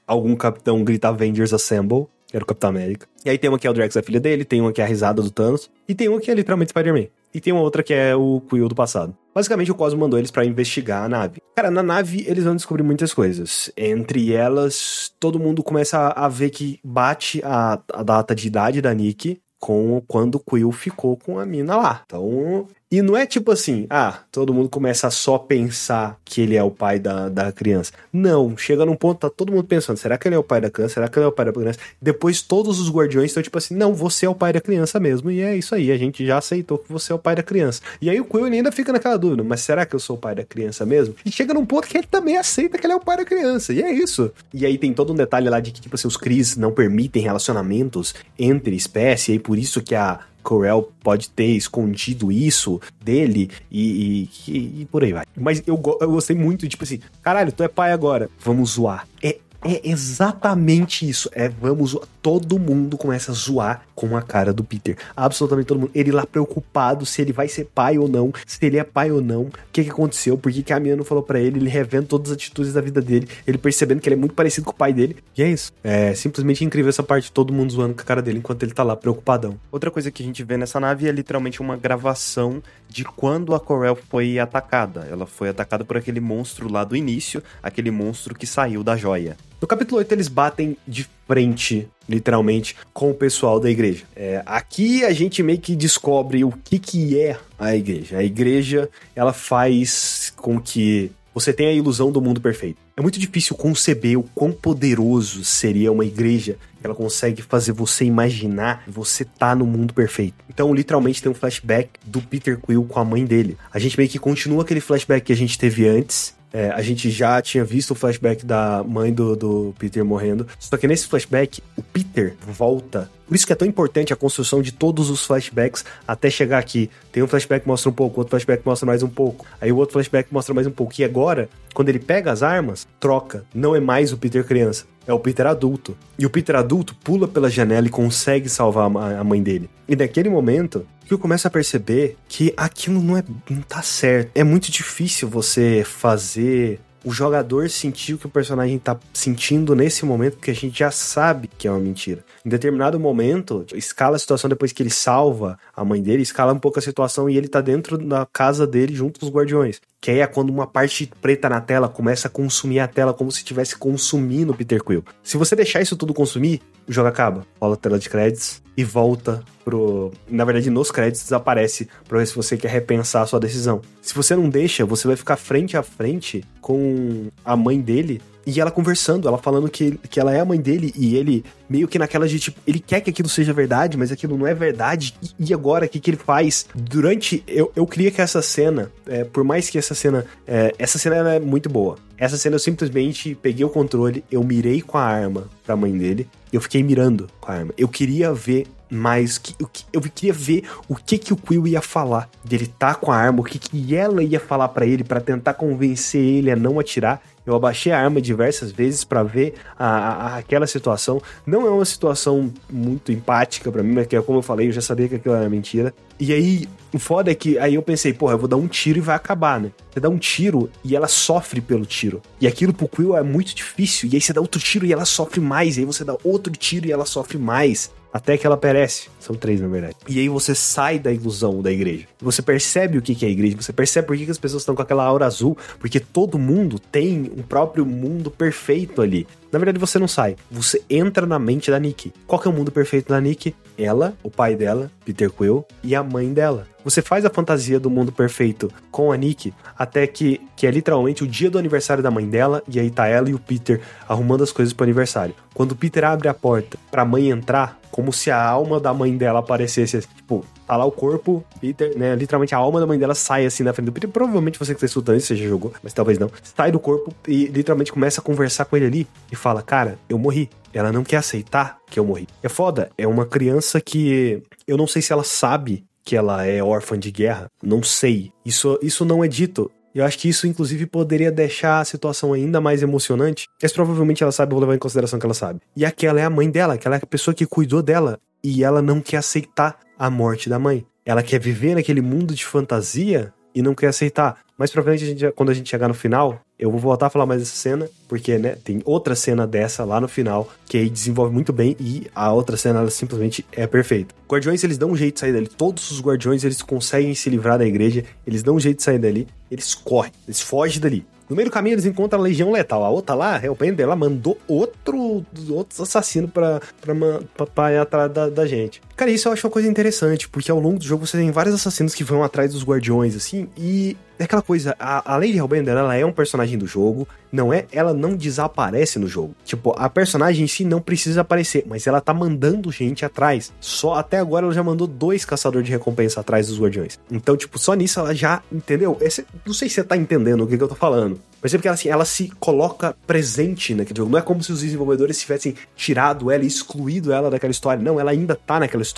algum capitão grita Avengers Assemble era o Capitão América. E aí tem uma que é o Drax, a filha dele, tem uma que é a risada do Thanos, e tem uma que é literalmente Spider-Man. E tem uma outra que é o Quill do passado. Basicamente, o Cosmo mandou eles para investigar a nave. Cara, na nave eles vão descobrir muitas coisas. Entre elas, todo mundo começa a, a ver que bate a, a data de idade da Nick com quando o Quill ficou com a mina lá. Então, e não é tipo assim, ah, todo mundo começa a só pensar que ele é o pai da, da criança. Não, chega num ponto, tá todo mundo pensando, será que ele é o pai da criança? Será que ele é o pai da criança? Depois todos os guardiões estão tipo assim, não, você é o pai da criança mesmo. E é isso aí, a gente já aceitou que você é o pai da criança. E aí o Quill ainda fica naquela dúvida, mas será que eu sou o pai da criança mesmo? E chega num ponto que ele também aceita que ele é o pai da criança. E é isso. E aí tem todo um detalhe lá de que, tipo assim, os Cris não permitem relacionamentos entre espécies, e aí por isso que a Corel pode ter escondido isso dele e, e, e, por aí vai. Mas eu, eu gostei muito, tipo assim, caralho, tu é pai agora, vamos zoar. É é exatamente isso. É, vamos. Todo mundo começa a zoar com a cara do Peter. Absolutamente todo mundo. Ele lá preocupado se ele vai ser pai ou não, se ele é pai ou não, o que, que aconteceu, por que, que a minha não falou para ele, ele revendo todas as atitudes da vida dele, ele percebendo que ele é muito parecido com o pai dele. E é isso. É simplesmente incrível essa parte todo mundo zoando com a cara dele enquanto ele tá lá preocupadão. Outra coisa que a gente vê nessa nave é literalmente uma gravação de quando a Corel foi atacada. Ela foi atacada por aquele monstro lá do início, aquele monstro que saiu da joia. No capítulo 8, eles batem de frente, literalmente, com o pessoal da igreja. É, aqui a gente meio que descobre o que, que é a igreja. A igreja, ela faz com que você tenha a ilusão do mundo perfeito. É muito difícil conceber o quão poderoso seria uma igreja que ela consegue fazer você imaginar que você tá no mundo perfeito. Então, literalmente, tem um flashback do Peter Quill com a mãe dele. A gente meio que continua aquele flashback que a gente teve antes, é, a gente já tinha visto o flashback da mãe do, do Peter morrendo. Só que nesse flashback, o Peter volta. Por isso que é tão importante a construção de todos os flashbacks até chegar aqui. Tem um flashback que mostra um pouco, outro flashback mostra mais um pouco. Aí o outro flashback mostra mais um pouco. E agora, quando ele pega as armas, troca. Não é mais o Peter criança é o Peter adulto. E o Peter adulto pula pela janela e consegue salvar a mãe dele. E naquele momento, que eu começo a perceber que aquilo não, é, não tá certo. É muito difícil você fazer o jogador sentir o que o personagem tá sentindo nesse momento, porque a gente já sabe que é uma mentira. Em determinado momento, escala a situação depois que ele salva a mãe dele, escala um pouco a situação e ele tá dentro da casa dele junto com os guardiões. Que aí é quando uma parte preta na tela começa a consumir a tela como se estivesse consumindo Peter Quill. Se você deixar isso tudo consumir, o jogo acaba. Rola a tela de créditos e volta pro. Na verdade, nos créditos aparece pra ver se você quer repensar a sua decisão. Se você não deixa, você vai ficar frente a frente com a mãe dele e ela conversando, ela falando que, que ela é a mãe dele e ele meio que naquela de tipo, ele quer que aquilo seja verdade, mas aquilo não é verdade. E, agora, o que, que ele faz? Durante. Eu, eu queria que essa cena, é, por mais que essa cena. É, essa cena é muito boa. Essa cena eu simplesmente peguei o controle, eu mirei com a arma pra mãe dele, eu fiquei mirando com a arma. Eu queria ver mais que, eu queria ver o que que o Quill ia falar dele tá com a arma, o que que ela ia falar para ele para tentar convencer ele a não atirar. Eu abaixei a arma diversas vezes para ver a, a, aquela situação. Não é uma situação muito empática para mim, mas que é como eu falei, eu já sabia que aquilo era mentira. E aí, o foda é que aí eu pensei, porra, eu vou dar um tiro e vai acabar, né? Você dá um tiro e ela sofre pelo tiro. E aquilo pro Quill é muito difícil. E aí você dá outro tiro e ela sofre mais. E aí você dá outro tiro e ela sofre mais até que ela perece. São três, na verdade. E aí você sai da ilusão da igreja. Você percebe o que é a igreja, você percebe por que as pessoas estão com aquela aura azul, porque todo mundo tem um próprio mundo perfeito ali. Na verdade, você não sai. Você entra na mente da Nick. Qual que é o mundo perfeito da Nick? Ela, o pai dela, Peter Quill, e a mãe dela. Você faz a fantasia do mundo perfeito com a Nick até que, que é literalmente o dia do aniversário da mãe dela, e aí tá ela e o Peter arrumando as coisas pro aniversário. Quando o Peter abre a porta pra mãe entrar, como se a alma da mãe dela aparecesse, tipo, tá lá o corpo, Peter, né? Literalmente a alma da mãe dela sai assim na frente do Peter. Provavelmente você que tá escutando isso, você já jogou, mas talvez não. Sai do corpo e literalmente começa a conversar com ele ali e fala: Cara, eu morri. ela não quer aceitar que eu morri. É foda, é uma criança que eu não sei se ela sabe que ela é órfã de guerra, não sei. Isso, isso não é dito. Eu acho que isso, inclusive, poderia deixar a situação ainda mais emocionante. Mas provavelmente ela sabe, vou levar em consideração que ela sabe. E aquela é a mãe dela, aquela é a pessoa que cuidou dela. E ela não quer aceitar a morte da mãe. Ela quer viver naquele mundo de fantasia e não quer aceitar. Mas provavelmente a gente, quando a gente chegar no final, eu vou voltar a falar mais dessa cena, porque né, tem outra cena dessa lá no final que aí desenvolve muito bem e a outra cena ela simplesmente é perfeita. Guardiões eles dão um jeito de sair dali. Todos os guardiões eles conseguem se livrar da igreja, eles dão um jeito de sair dali, eles correm, eles fogem dali. No meio do caminho eles encontram a Legião Letal. A outra lá, Hellbender, ela mandou outro, outro assassino pra, pra, pra, pra ir atrás da, da, gente. Cara, isso eu acho uma coisa interessante, porque ao longo do jogo você tem vários assassinos que vão atrás dos guardiões, assim, e é aquela coisa, a, a Lady Hellbender, ela é um personagem do jogo, não é, ela não desaparece no jogo. Tipo, a personagem em si não precisa aparecer, mas ela tá mandando gente atrás. Só até agora ela já mandou dois caçadores de recompensa atrás dos guardiões. Então, tipo, só nisso ela já, entendeu? Esse, não sei se você tá entendendo o que, que eu tô falando. Mas é porque ela, assim, ela se coloca presente naquele jogo. Não é como se os desenvolvedores tivessem tirado ela e excluído ela daquela história. Não, ela ainda tá naquela história.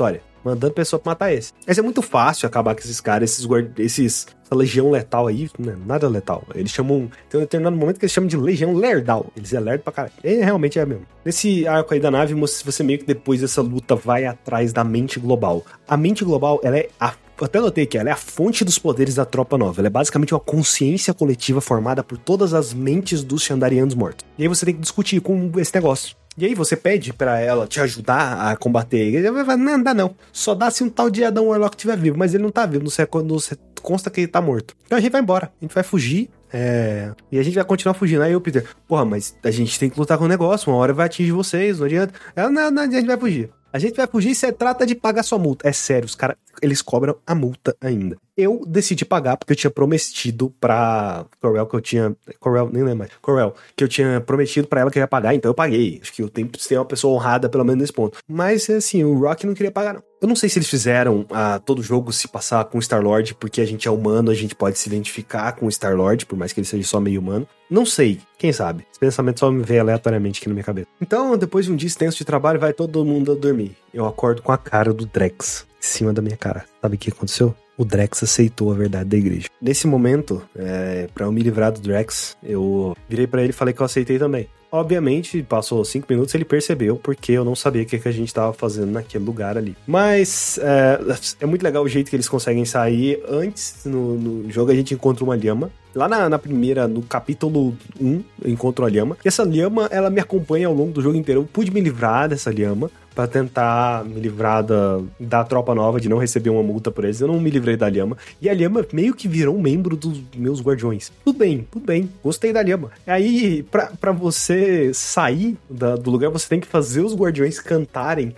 Mandando pessoa pra matar esse. Mas é muito fácil acabar com esses caras, esses, esses essa legião letal aí, né, nada letal. Eles chamam. Tem um determinado momento que eles chamam de legião lerdal. Eles é lerdo pra caralho. E realmente é mesmo. Nesse arco aí da nave, você meio que depois dessa luta vai atrás da mente global. A mente global, ela é a até notei que ela é a fonte dos poderes da tropa nova. Ela é basicamente uma consciência coletiva formada por todas as mentes dos Xandarianos mortos. E aí você tem que discutir com esse negócio. E aí você pede para ela te ajudar a combater ele. Vai não, dá não. Só dá se um tal de Adam Warlock estiver vivo. Mas ele não tá vivo. Não consta que ele tá morto. Então a gente vai embora. A gente vai fugir. É... E a gente vai continuar fugindo. Aí o Peter, porra, mas a gente tem que lutar com o negócio. Uma hora vai atingir vocês. Não adianta. Ela, não, não, a gente vai fugir. A gente vai fugir e você trata de pagar sua multa. É sério, os caras, eles cobram a multa ainda. Eu decidi pagar porque eu tinha prometido pra Corel que eu tinha. Corel, nem lembro mais. Corel, que eu tinha prometido pra ela que eu ia pagar, então eu paguei. Acho que eu tenho que ser uma pessoa honrada, pelo menos nesse ponto. Mas, assim, o Rock não queria pagar, não. Eu não sei se eles fizeram a, todo jogo se passar com Star-Lord, porque a gente é humano, a gente pode se identificar com Star-Lord, por mais que ele seja só meio humano. Não sei, quem sabe? Esse pensamento só me veio aleatoriamente aqui na minha cabeça. Então, depois de um dia extenso de trabalho, vai todo mundo dormir. Eu acordo com a cara do Drex em cima da minha cara. Sabe o que aconteceu? O Drex aceitou a verdade da igreja. Nesse momento, é, para eu me livrar do Drex, eu virei para ele e falei que eu aceitei também. Obviamente, passou cinco minutos ele percebeu, porque eu não sabia o que, que a gente estava fazendo naquele lugar ali. Mas é, é, muito legal o jeito que eles conseguem sair. Antes, no, no jogo, a gente encontra uma lhama. Lá na, na, primeira, no capítulo 1, eu encontro a lhama. E essa lhama, ela me acompanha ao longo do jogo inteiro. Eu pude me livrar dessa lhama para tentar me livrar da, da tropa nova, de não receber uma multa por eles. Eu não me livrei da Lhama. E a Lhama meio que virou um membro dos meus guardiões. Tudo bem, tudo bem. Gostei da Lhama. Aí, pra, pra você sair da, do lugar, você tem que fazer os guardiões cantarem.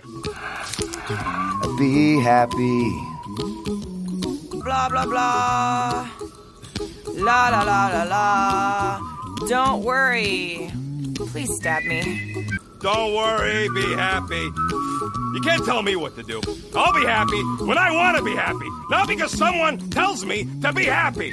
Be happy. Blah, blah, blah. La, la, la, la, la. Don't worry. Please stab me. Don't worry, be happy. You can't tell me what to do. I'll be happy when I want to be happy, not because someone tells me to be happy.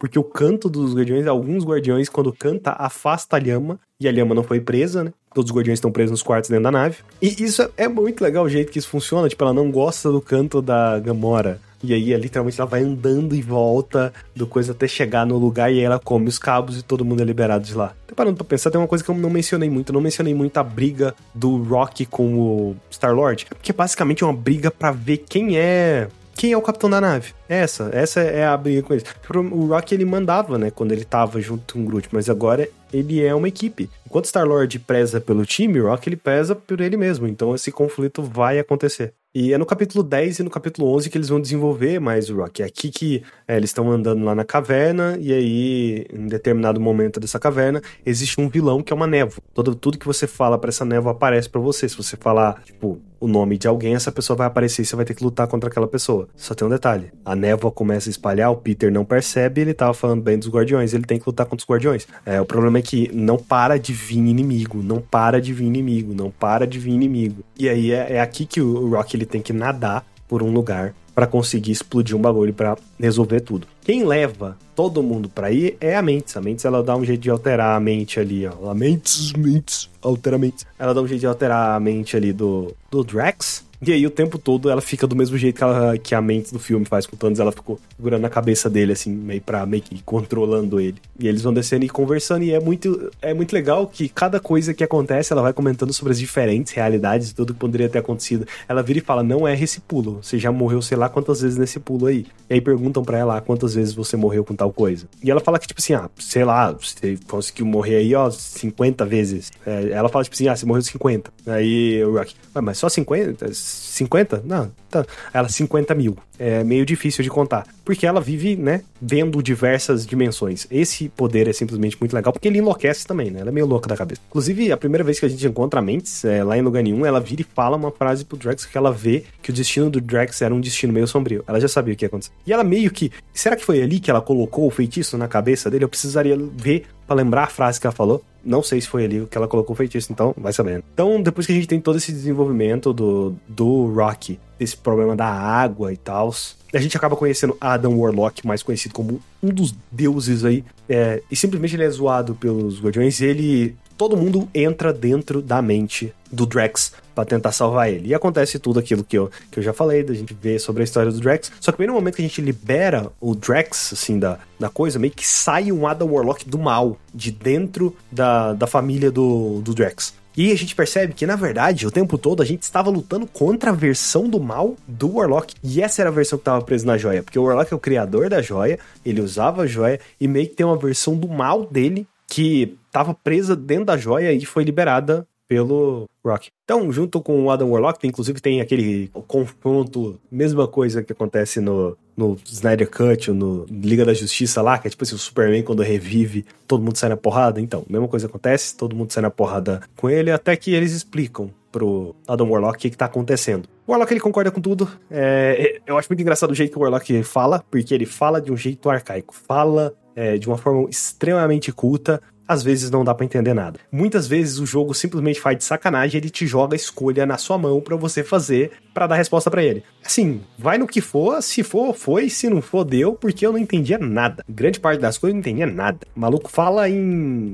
Porque o canto dos guardiões, alguns guardiões, quando canta, afasta a lhama, e a lhama não foi presa, né? Todos os guardiões estão presos nos quartos dentro da nave. E isso é muito legal o jeito que isso funciona. Tipo, ela não gosta do canto da Gamora. E aí, literalmente, ela vai andando e volta do coisa até chegar no lugar e aí ela come os cabos e todo mundo é liberado de lá. Tô parando pra pensar, tem uma coisa que eu não mencionei muito. Eu não mencionei muito a briga do Rock com o Star-Lord. Porque basicamente é uma briga para ver quem é quem é o capitão da nave? Essa, essa é a briga com eles. O Rock ele mandava, né, quando ele tava junto com o Groot, mas agora ele é uma equipe. Enquanto Star-Lord preza pelo time, o Rock ele pesa por ele mesmo. Então esse conflito vai acontecer. E é no capítulo 10 e no capítulo 11 que eles vão desenvolver mais o Rock. É aqui que é, eles estão andando lá na caverna, e aí, em determinado momento dessa caverna, existe um vilão que é uma névoa. Todo, tudo que você fala para essa névoa aparece para você. Se você falar, tipo, o nome de alguém, essa pessoa vai aparecer e você vai ter que lutar contra aquela pessoa. Só tem um detalhe: a névoa começa a espalhar, o Peter não percebe, ele tava falando bem dos guardiões, ele tem que lutar contra os guardiões. É, o problema é que não para de vir inimigo, não para de vir inimigo, não para de vir inimigo. E aí é, é aqui que o Rock ele tem que nadar por um lugar para conseguir explodir um bagulho para resolver tudo. Quem leva todo mundo para aí é a Mentes. A Mentes ela dá um jeito de alterar a mente ali, ó. A Mentes, Mentes, altera a mente. Ela dá um jeito de alterar a mente ali do, do Drax e aí o tempo todo ela fica do mesmo jeito que, ela, que a mente do filme faz com o Thanos, ela ficou segurando a cabeça dele, assim, meio pra meio que controlando ele. E eles vão descendo e conversando, e é muito, é muito legal que cada coisa que acontece, ela vai comentando sobre as diferentes realidades, tudo que poderia ter acontecido. Ela vira e fala, não é esse pulo, você já morreu sei lá quantas vezes nesse pulo aí. E aí perguntam para ela quantas vezes você morreu com tal coisa. E ela fala que, tipo assim, ah, sei lá, você conseguiu morrer aí, ó, 50 vezes. É, ela fala, tipo assim, ah, você morreu 50. Aí o Rock, mas só 50? 50? Não, tá. Ela, 50 mil. É meio difícil de contar. Porque ela vive, né, vendo diversas dimensões. Esse poder é simplesmente muito legal, porque ele enlouquece também, né? Ela é meio louca da cabeça. Inclusive, a primeira vez que a gente encontra a Mentes, é, lá em lugar nenhum, ela vira e fala uma frase pro Drax que ela vê que o destino do Drax era um destino meio sombrio. Ela já sabia o que ia acontecer. E ela meio que. Será que foi ali que ela colocou o feitiço na cabeça dele? Eu precisaria ver para lembrar a frase que ela falou. Não sei se foi ali que ela colocou o feitiço, então vai sabendo. Então, depois que a gente tem todo esse desenvolvimento do, do Rock, esse problema da água e tal, a gente acaba conhecendo Adam Warlock, mais conhecido como um dos deuses aí. É, e simplesmente ele é zoado pelos Guardiões. Ele. Todo mundo entra dentro da mente do Drax para tentar salvar ele. E acontece tudo aquilo que eu, que eu já falei, da gente ver sobre a história do Drax. Só que bem no momento que a gente libera o Drax, assim, da, da coisa, meio que sai um Adam Warlock do mal, de dentro da, da família do, do Drax. E a gente percebe que, na verdade, o tempo todo a gente estava lutando contra a versão do mal do Warlock. E essa era a versão que estava presa na joia. Porque o Warlock é o criador da joia, ele usava a joia, e meio que tem uma versão do mal dele que estava presa dentro da joia e foi liberada pelo Rock. Então, junto com o Adam Warlock, inclusive tem aquele confronto, mesma coisa que acontece no, no Snyder Cut ou no Liga da Justiça lá, que é tipo assim, o Superman quando revive, todo mundo sai na porrada. Então, mesma coisa acontece, todo mundo sai na porrada com ele, até que eles explicam pro Adam Warlock o que, que tá acontecendo. O Warlock ele concorda com tudo. É, eu acho muito engraçado o jeito que o Warlock fala, porque ele fala de um jeito arcaico, fala é, de uma forma extremamente culta, às vezes não dá para entender nada. Muitas vezes o jogo simplesmente faz de sacanagem, ele te joga a escolha na sua mão para você fazer para dar resposta para ele. Assim, vai no que for, se for, foi, se não for, deu, porque eu não entendia nada. Grande parte das coisas eu não entendia nada. O maluco fala em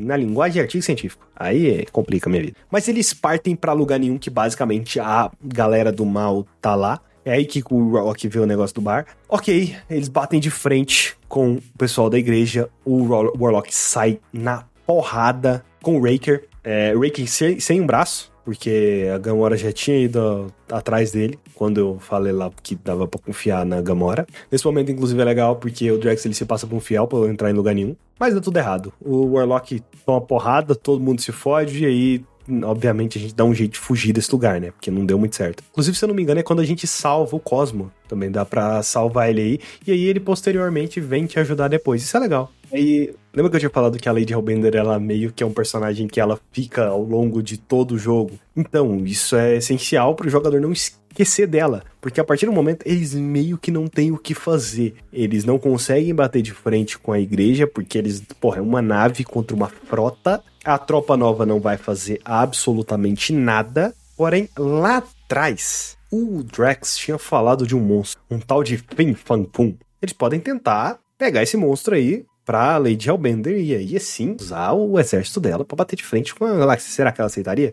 na linguagem de artigo científico. Aí complica a minha vida. Mas eles partem para lugar nenhum que basicamente a galera do mal tá lá. É aí que o Rock vê o negócio do bar. Ok, eles batem de frente com o pessoal da igreja. O Warlock sai na porrada com o Raker. É, Raker sem, sem um braço, porque a Gamora já tinha ido atrás dele, quando eu falei lá que dava pra confiar na Gamora. Nesse momento, inclusive, é legal, porque o Drax ele se passa por um fiel pra entrar em lugar nenhum. Mas dá tudo errado. O Warlock toma porrada, todo mundo se fode, e aí obviamente a gente dá um jeito de fugir desse lugar, né? Porque não deu muito certo. Inclusive, se eu não me engano, é quando a gente salva o Cosmo. Também dá pra salvar ele aí. E aí ele posteriormente vem te ajudar depois. Isso é legal. Aí, lembra que eu tinha falado que a Lady Hellbender, ela meio que é um personagem que ela fica ao longo de todo o jogo? Então, isso é essencial para o jogador não esquecer dela, porque a partir do momento eles meio que não têm o que fazer. Eles não conseguem bater de frente com a igreja, porque eles, porra, é uma nave contra uma frota. A tropa nova não vai fazer absolutamente nada. Porém, lá atrás, o Drax tinha falado de um monstro, um tal de Fin Fan Pum. Eles podem tentar pegar esse monstro aí, pra Lady Hellbender e aí, assim, usar o exército dela para bater de frente com a Galáxia. Será que ela aceitaria?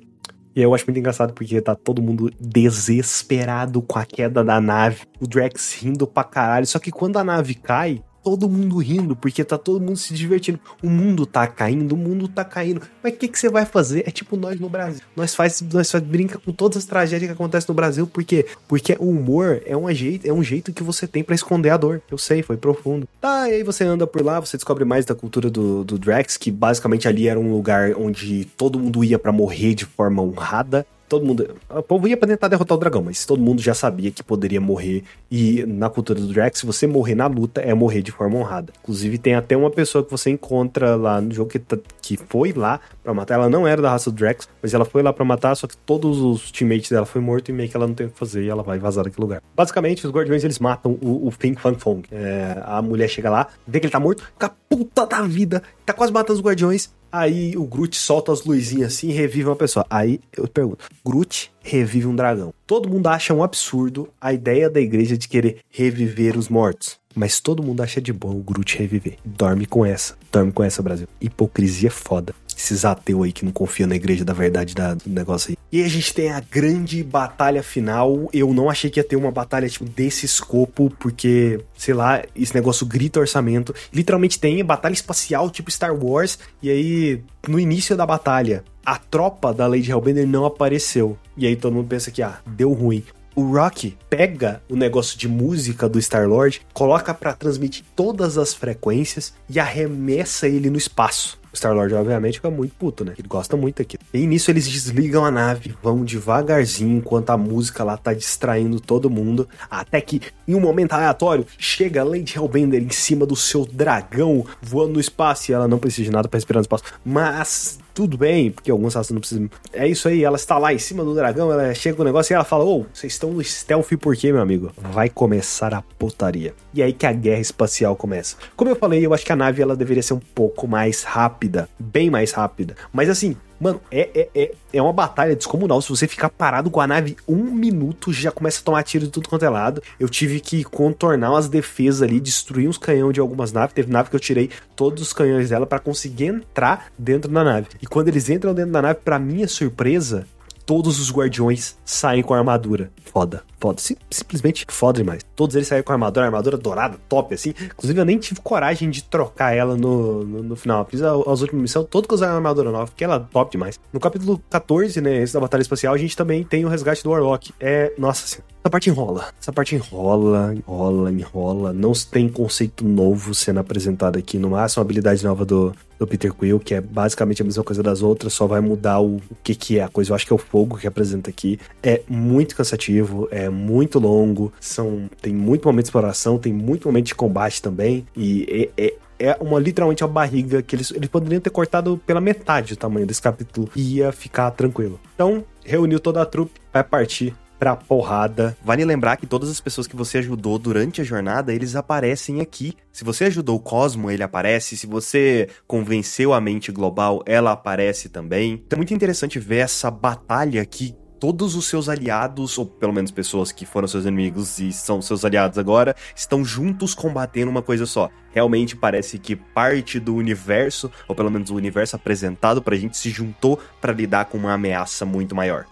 E eu acho muito engraçado porque tá todo mundo desesperado com a queda da nave. O Drax rindo pra caralho. Só que quando a nave cai, todo mundo rindo, porque tá todo mundo se divertindo. O mundo tá caindo, o mundo tá caindo. Mas o que, que você vai fazer? É tipo nós no Brasil. Nós faz, nós faz brinca com todas as tragédias que acontecem no Brasil, por quê? Porque o humor é um jeito, é um jeito que você tem para esconder a dor. Eu sei, foi profundo. Tá, e aí você anda por lá, você descobre mais da cultura do, do Drax, que basicamente ali era um lugar onde todo mundo ia para morrer de forma honrada todo mundo. O povo ia pra tentar derrotar o dragão, mas todo mundo já sabia que poderia morrer. E na cultura do Drax, se você morrer na luta, é morrer de forma honrada. Inclusive, tem até uma pessoa que você encontra lá no jogo que, tá, que foi lá para matar. Ela não era da raça do Drax, mas ela foi lá para matar, só que todos os teammates dela foi morto e meio que ela não tem o que fazer e ela vai vazar daquele lugar. Basicamente, os guardiões eles matam o, o Fing Fang Fong. É, a mulher chega lá, vê que ele tá morto, fica puta da vida, tá quase matando os guardiões Aí o Groot solta as luzinhas assim e revive uma pessoa. Aí eu pergunto: Groot revive um dragão. Todo mundo acha um absurdo a ideia da igreja de querer reviver os mortos. Mas todo mundo acha de bom o Groot reviver. Dorme com essa. Dorme com essa, Brasil. Hipocrisia foda. Esses ateus aí que não confiam na igreja da verdade da, do negócio aí. E a gente tem a grande batalha final. Eu não achei que ia ter uma batalha tipo desse escopo, porque, sei lá, esse negócio grita orçamento. Literalmente tem batalha espacial tipo Star Wars. E aí, no início da batalha, a tropa da Lady Hellbender não apareceu. E aí todo mundo pensa que, ah, deu ruim o Rock pega o negócio de música do Star-Lord, coloca para transmitir todas as frequências e arremessa ele no espaço. O Star-Lord, obviamente, fica muito puto, né? Ele gosta muito aqui. E nisso eles desligam a nave, vão devagarzinho, enquanto a música lá tá distraindo todo mundo. Até que, em um momento aleatório, chega Lady Hellbender em cima do seu dragão, voando no espaço. E ela não precisa de nada pra respirar no espaço. Mas tudo bem, porque alguns raças não precisam. É isso aí, ela está lá em cima do dragão, ela chega com o negócio e ela fala: Ô, vocês estão no stealth por quê, meu amigo? Vai começar a putaria. E aí que a guerra espacial começa. Como eu falei, eu acho que a nave ela deveria ser um pouco mais rápida, bem mais rápida. Mas assim, Mano, é, é, é, é uma batalha descomunal. Se você ficar parado com a nave um minuto, já começa a tomar tiro de tudo quanto é lado. Eu tive que contornar umas defesas ali, destruir uns canhões de algumas naves. Teve nave que eu tirei todos os canhões dela para conseguir entrar dentro da nave. E quando eles entram dentro da nave, para minha surpresa, todos os guardiões saem com armadura. Foda foda. Sim, simplesmente foda demais. Todos eles saíram com armadura, armadura dourada, top, assim. Inclusive, eu nem tive coragem de trocar ela no, no, no final. fiz as últimas missões, todos que usaram armadura nova, porque ela é top demais. No capítulo 14, né, esse da Batalha Espacial, a gente também tem o resgate do Warlock. É, nossa senhora. Essa parte enrola. Essa parte enrola, enrola, enrola. Não tem conceito novo sendo apresentado aqui. No máximo, uma habilidade nova do, do Peter Quill, que é basicamente a mesma coisa das outras, só vai mudar o, o que, que é a coisa. Eu acho que é o fogo que apresenta aqui. É muito cansativo, é muito longo, são tem muito momento de exploração, tem muito momento de combate também, e é, é é uma literalmente a barriga que eles, eles poderiam ter cortado pela metade o tamanho desse capítulo e ia ficar tranquilo. Então, reuniu toda a trupe, vai partir pra porrada. Vale lembrar que todas as pessoas que você ajudou durante a jornada, eles aparecem aqui. Se você ajudou o Cosmo, ele aparece. Se você convenceu a mente global, ela aparece também. Então é muito interessante ver essa batalha aqui todos os seus aliados, ou pelo menos pessoas que foram seus inimigos e são seus aliados agora, estão juntos combatendo uma coisa só. Realmente parece que parte do universo, ou pelo menos o universo apresentado pra gente, se juntou para lidar com uma ameaça muito maior.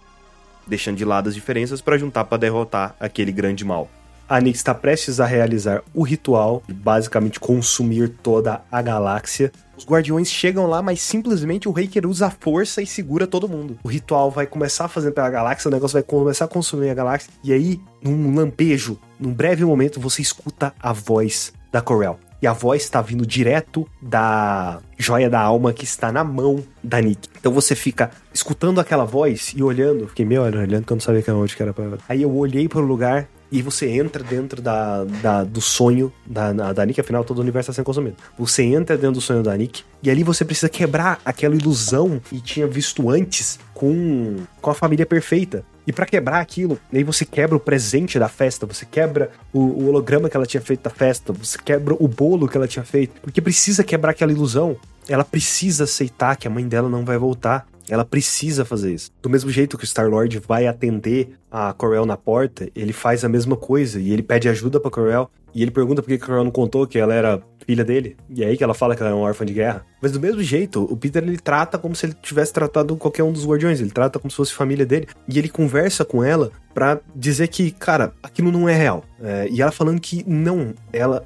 Deixando de lado as diferenças para juntar para derrotar aquele grande mal. A Nix está prestes a realizar o ritual de basicamente consumir toda a galáxia os guardiões chegam lá, mas simplesmente o Raker usa a força e segura todo mundo. O ritual vai começar a fazer pela galáxia, o negócio vai começar a consumir a galáxia. E aí, num lampejo, num breve momento, você escuta a voz da Corel. E a voz está vindo direto da joia da alma que está na mão da Nick. Então você fica escutando aquela voz e olhando. Fiquei meio olhando que eu não sabia que era onde que era pra... Aí eu olhei para o lugar e você entra dentro da, da do sonho da, da Nick, afinal todo o universo está sendo consumido. Você entra dentro do sonho da Nick e ali você precisa quebrar aquela ilusão que tinha visto antes com, com a família perfeita. E para quebrar aquilo, aí você quebra o presente da festa, você quebra o, o, holograma que ela tinha feito da festa, você quebra o bolo que ela tinha feito, porque precisa quebrar aquela ilusão. Ela precisa aceitar que a mãe dela não vai voltar. Ela precisa fazer isso. Do mesmo jeito que o Star-Lord vai atender a Corel na porta, ele faz a mesma coisa e ele pede ajuda pra Corel. E ele pergunta por que a Corel não contou que ela era filha dele. E é aí que ela fala que ela é uma órfã de guerra. Mas do mesmo jeito, o Peter ele trata como se ele tivesse tratado qualquer um dos guardiões. Ele trata como se fosse família dele. E ele conversa com ela para dizer que, cara, aquilo não é real. É, e ela falando que não, ela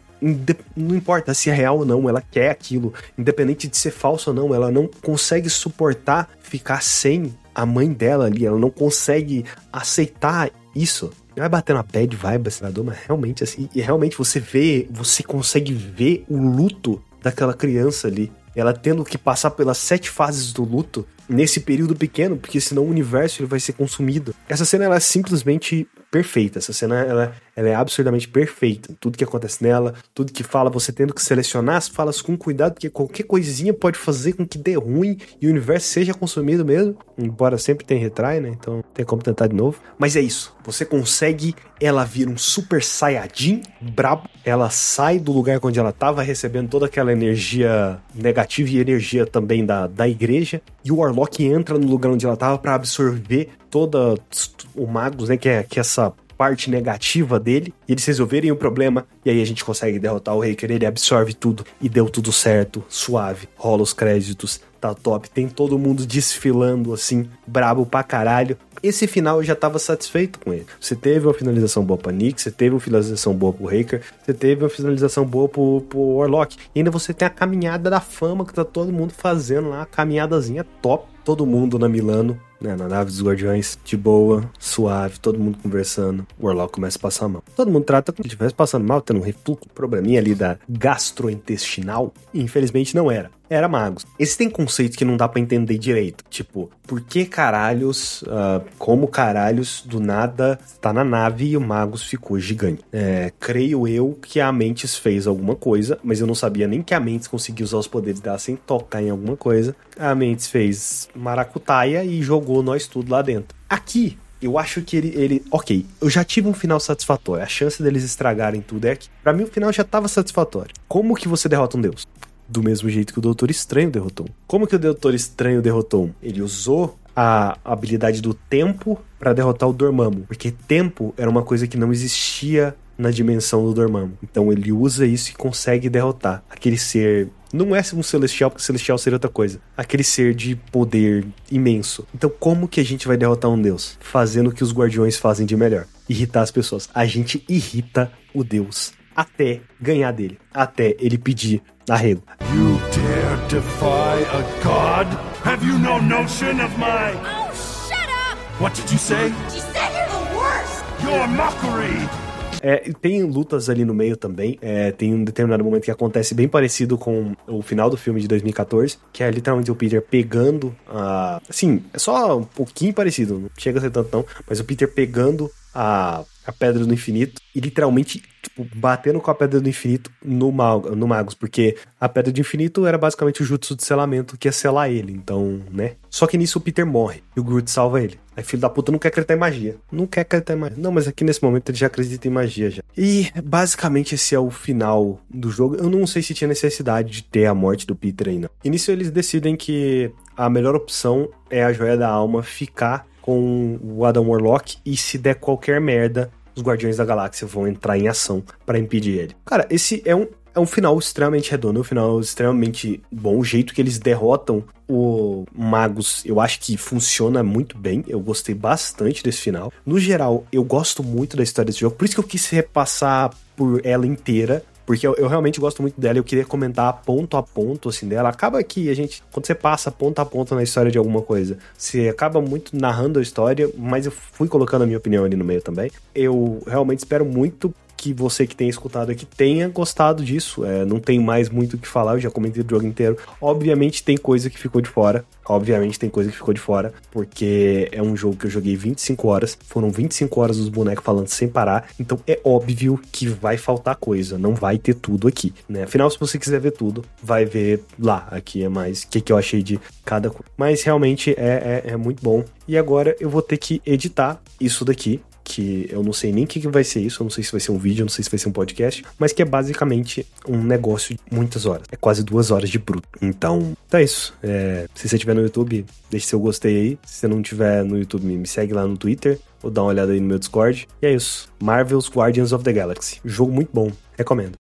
não importa se é real ou não, ela quer aquilo, independente de ser falso ou não, ela não consegue suportar ficar sem a mãe dela ali, ela não consegue aceitar isso. Vai bater na bad vibe, senador, mas realmente assim, e realmente você vê, você consegue ver o luto daquela criança ali. Ela tendo que passar pelas sete fases do luto nesse período pequeno, porque senão o universo ele vai ser consumido. Essa cena ela é simplesmente perfeita. Essa cena, ela, ela é absurdamente perfeita. Tudo que acontece nela, tudo que fala, você tendo que selecionar as falas com cuidado, porque qualquer coisinha pode fazer com que dê ruim e o universo seja consumido mesmo. Embora sempre tenha retrai, né? Então tem como tentar de novo. Mas é isso. Você consegue, ela vira um super saiyajin brabo. Ela sai do lugar onde ela estava recebendo toda aquela energia negativa e energia também da, da igreja. E o Warlock entra no lugar onde ela estava para absorver toda o Magus, né? Que é, que é essa parte negativa dele e eles resolverem o problema e aí a gente consegue derrotar o Haker, ele absorve tudo e deu tudo certo, suave, rola os créditos, tá top, tem todo mundo desfilando assim, brabo pra caralho. Esse final eu já tava satisfeito com ele. Você teve uma finalização boa pra Nick, você teve uma finalização boa pro Haker, você teve uma finalização boa pro, pro Warlock. E ainda você tem a caminhada da fama que tá todo mundo fazendo lá, a caminhadazinha top. Todo mundo na Milano né, na nave dos guardiões, de boa, suave, todo mundo conversando. O Warlock começa a passar mal. Todo mundo trata como se estivesse passando mal, tendo um refluxo, probleminha ali da gastrointestinal. Infelizmente não era. Era magos. Existem conceitos que não dá para entender direito. Tipo, por que caralhos, uh, como caralhos, do nada tá na nave e o Magus ficou gigante? É, creio eu que a Mentes fez alguma coisa, mas eu não sabia nem que a Mentes conseguia usar os poderes dela sem tocar em alguma coisa. A Mentes fez maracutaia e jogou nós tudo lá dentro. Aqui, eu acho que ele, ele. Ok, eu já tive um final satisfatório. A chance deles estragarem tudo é que. Pra mim, o final já tava satisfatório. Como que você derrota um deus? Do mesmo jeito que o Doutor Estranho derrotou. Como que o Doutor Estranho derrotou? Ele usou a habilidade do tempo para derrotar o Dormammu, porque tempo era uma coisa que não existia na dimensão do Dormammu. Então ele usa isso e consegue derrotar aquele ser. Não é um celestial, porque celestial seria outra coisa. Aquele ser de poder imenso. Então, como que a gente vai derrotar um deus? Fazendo o que os guardiões fazem de melhor: irritar as pessoas. A gente irrita o deus até ganhar dele, até ele pedir arrego. You dare defy a god? Have you no notion of my. Oh, shut up! What did you say? She said you're the worst! Your mockery! É, tem lutas ali no meio também. É, tem um determinado momento que acontece bem parecido com o final do filme de 2014, que é literalmente o Peter pegando a. Assim, é só um pouquinho parecido, não chega a ser tanto não, mas o Peter pegando a, a Pedra do Infinito e literalmente, tipo, batendo com a Pedra do Infinito no, Mag no Magus, porque a Pedra do Infinito era basicamente o jutsu de selamento que ia selar ele, então, né? Só que nisso o Peter morre e o Groot salva ele. Aí filho da puta não quer acreditar em magia. Não quer acreditar em magia. Não, mas aqui nesse momento ele já acredita em magia já. E basicamente esse é o final do jogo. Eu não sei se tinha necessidade de ter a morte do Peter ainda. E nisso eles decidem que a melhor opção é a Joia da Alma ficar com o Adam Warlock e se der qualquer merda, os Guardiões da Galáxia vão entrar em ação para impedir ele. Cara, esse é um, é um final extremamente redondo, um final extremamente bom. O jeito que eles derrotam o Magus, eu acho que funciona muito bem. Eu gostei bastante desse final. No geral, eu gosto muito da história desse jogo, por isso que eu quis repassar por ela inteira. Porque eu, eu, realmente gosto muito dela, eu queria comentar ponto a ponto, assim, dela. Acaba que a gente, quando você passa ponto a ponto na história de alguma coisa, você acaba muito narrando a história, mas eu fui colocando a minha opinião ali no meio também. Eu realmente espero muito que você que tem escutado aqui tenha gostado disso. É, não tem mais muito o que falar, eu já comentei o jogo inteiro. Obviamente tem coisa que ficou de fora. Obviamente tem coisa que ficou de fora, porque é um jogo que eu joguei 25 horas. Foram 25 horas dos bonecos falando sem parar. Então é óbvio que vai faltar coisa. Não vai ter tudo aqui, né? Afinal, se você quiser ver tudo, vai ver lá. Aqui é mais o que, que eu achei de cada coisa. Mas realmente é, é, é muito bom. E agora eu vou ter que editar isso daqui que eu não sei nem o que, que vai ser isso, eu não sei se vai ser um vídeo, eu não sei se vai ser um podcast, mas que é basicamente um negócio de muitas horas. É quase duas horas de bruto. Então, é isso. É, se você estiver no YouTube, deixe seu gostei aí. Se você não estiver no YouTube, me segue lá no Twitter ou dá uma olhada aí no meu Discord. E é isso. Marvel's Guardians of the Galaxy. Jogo muito bom. Recomendo.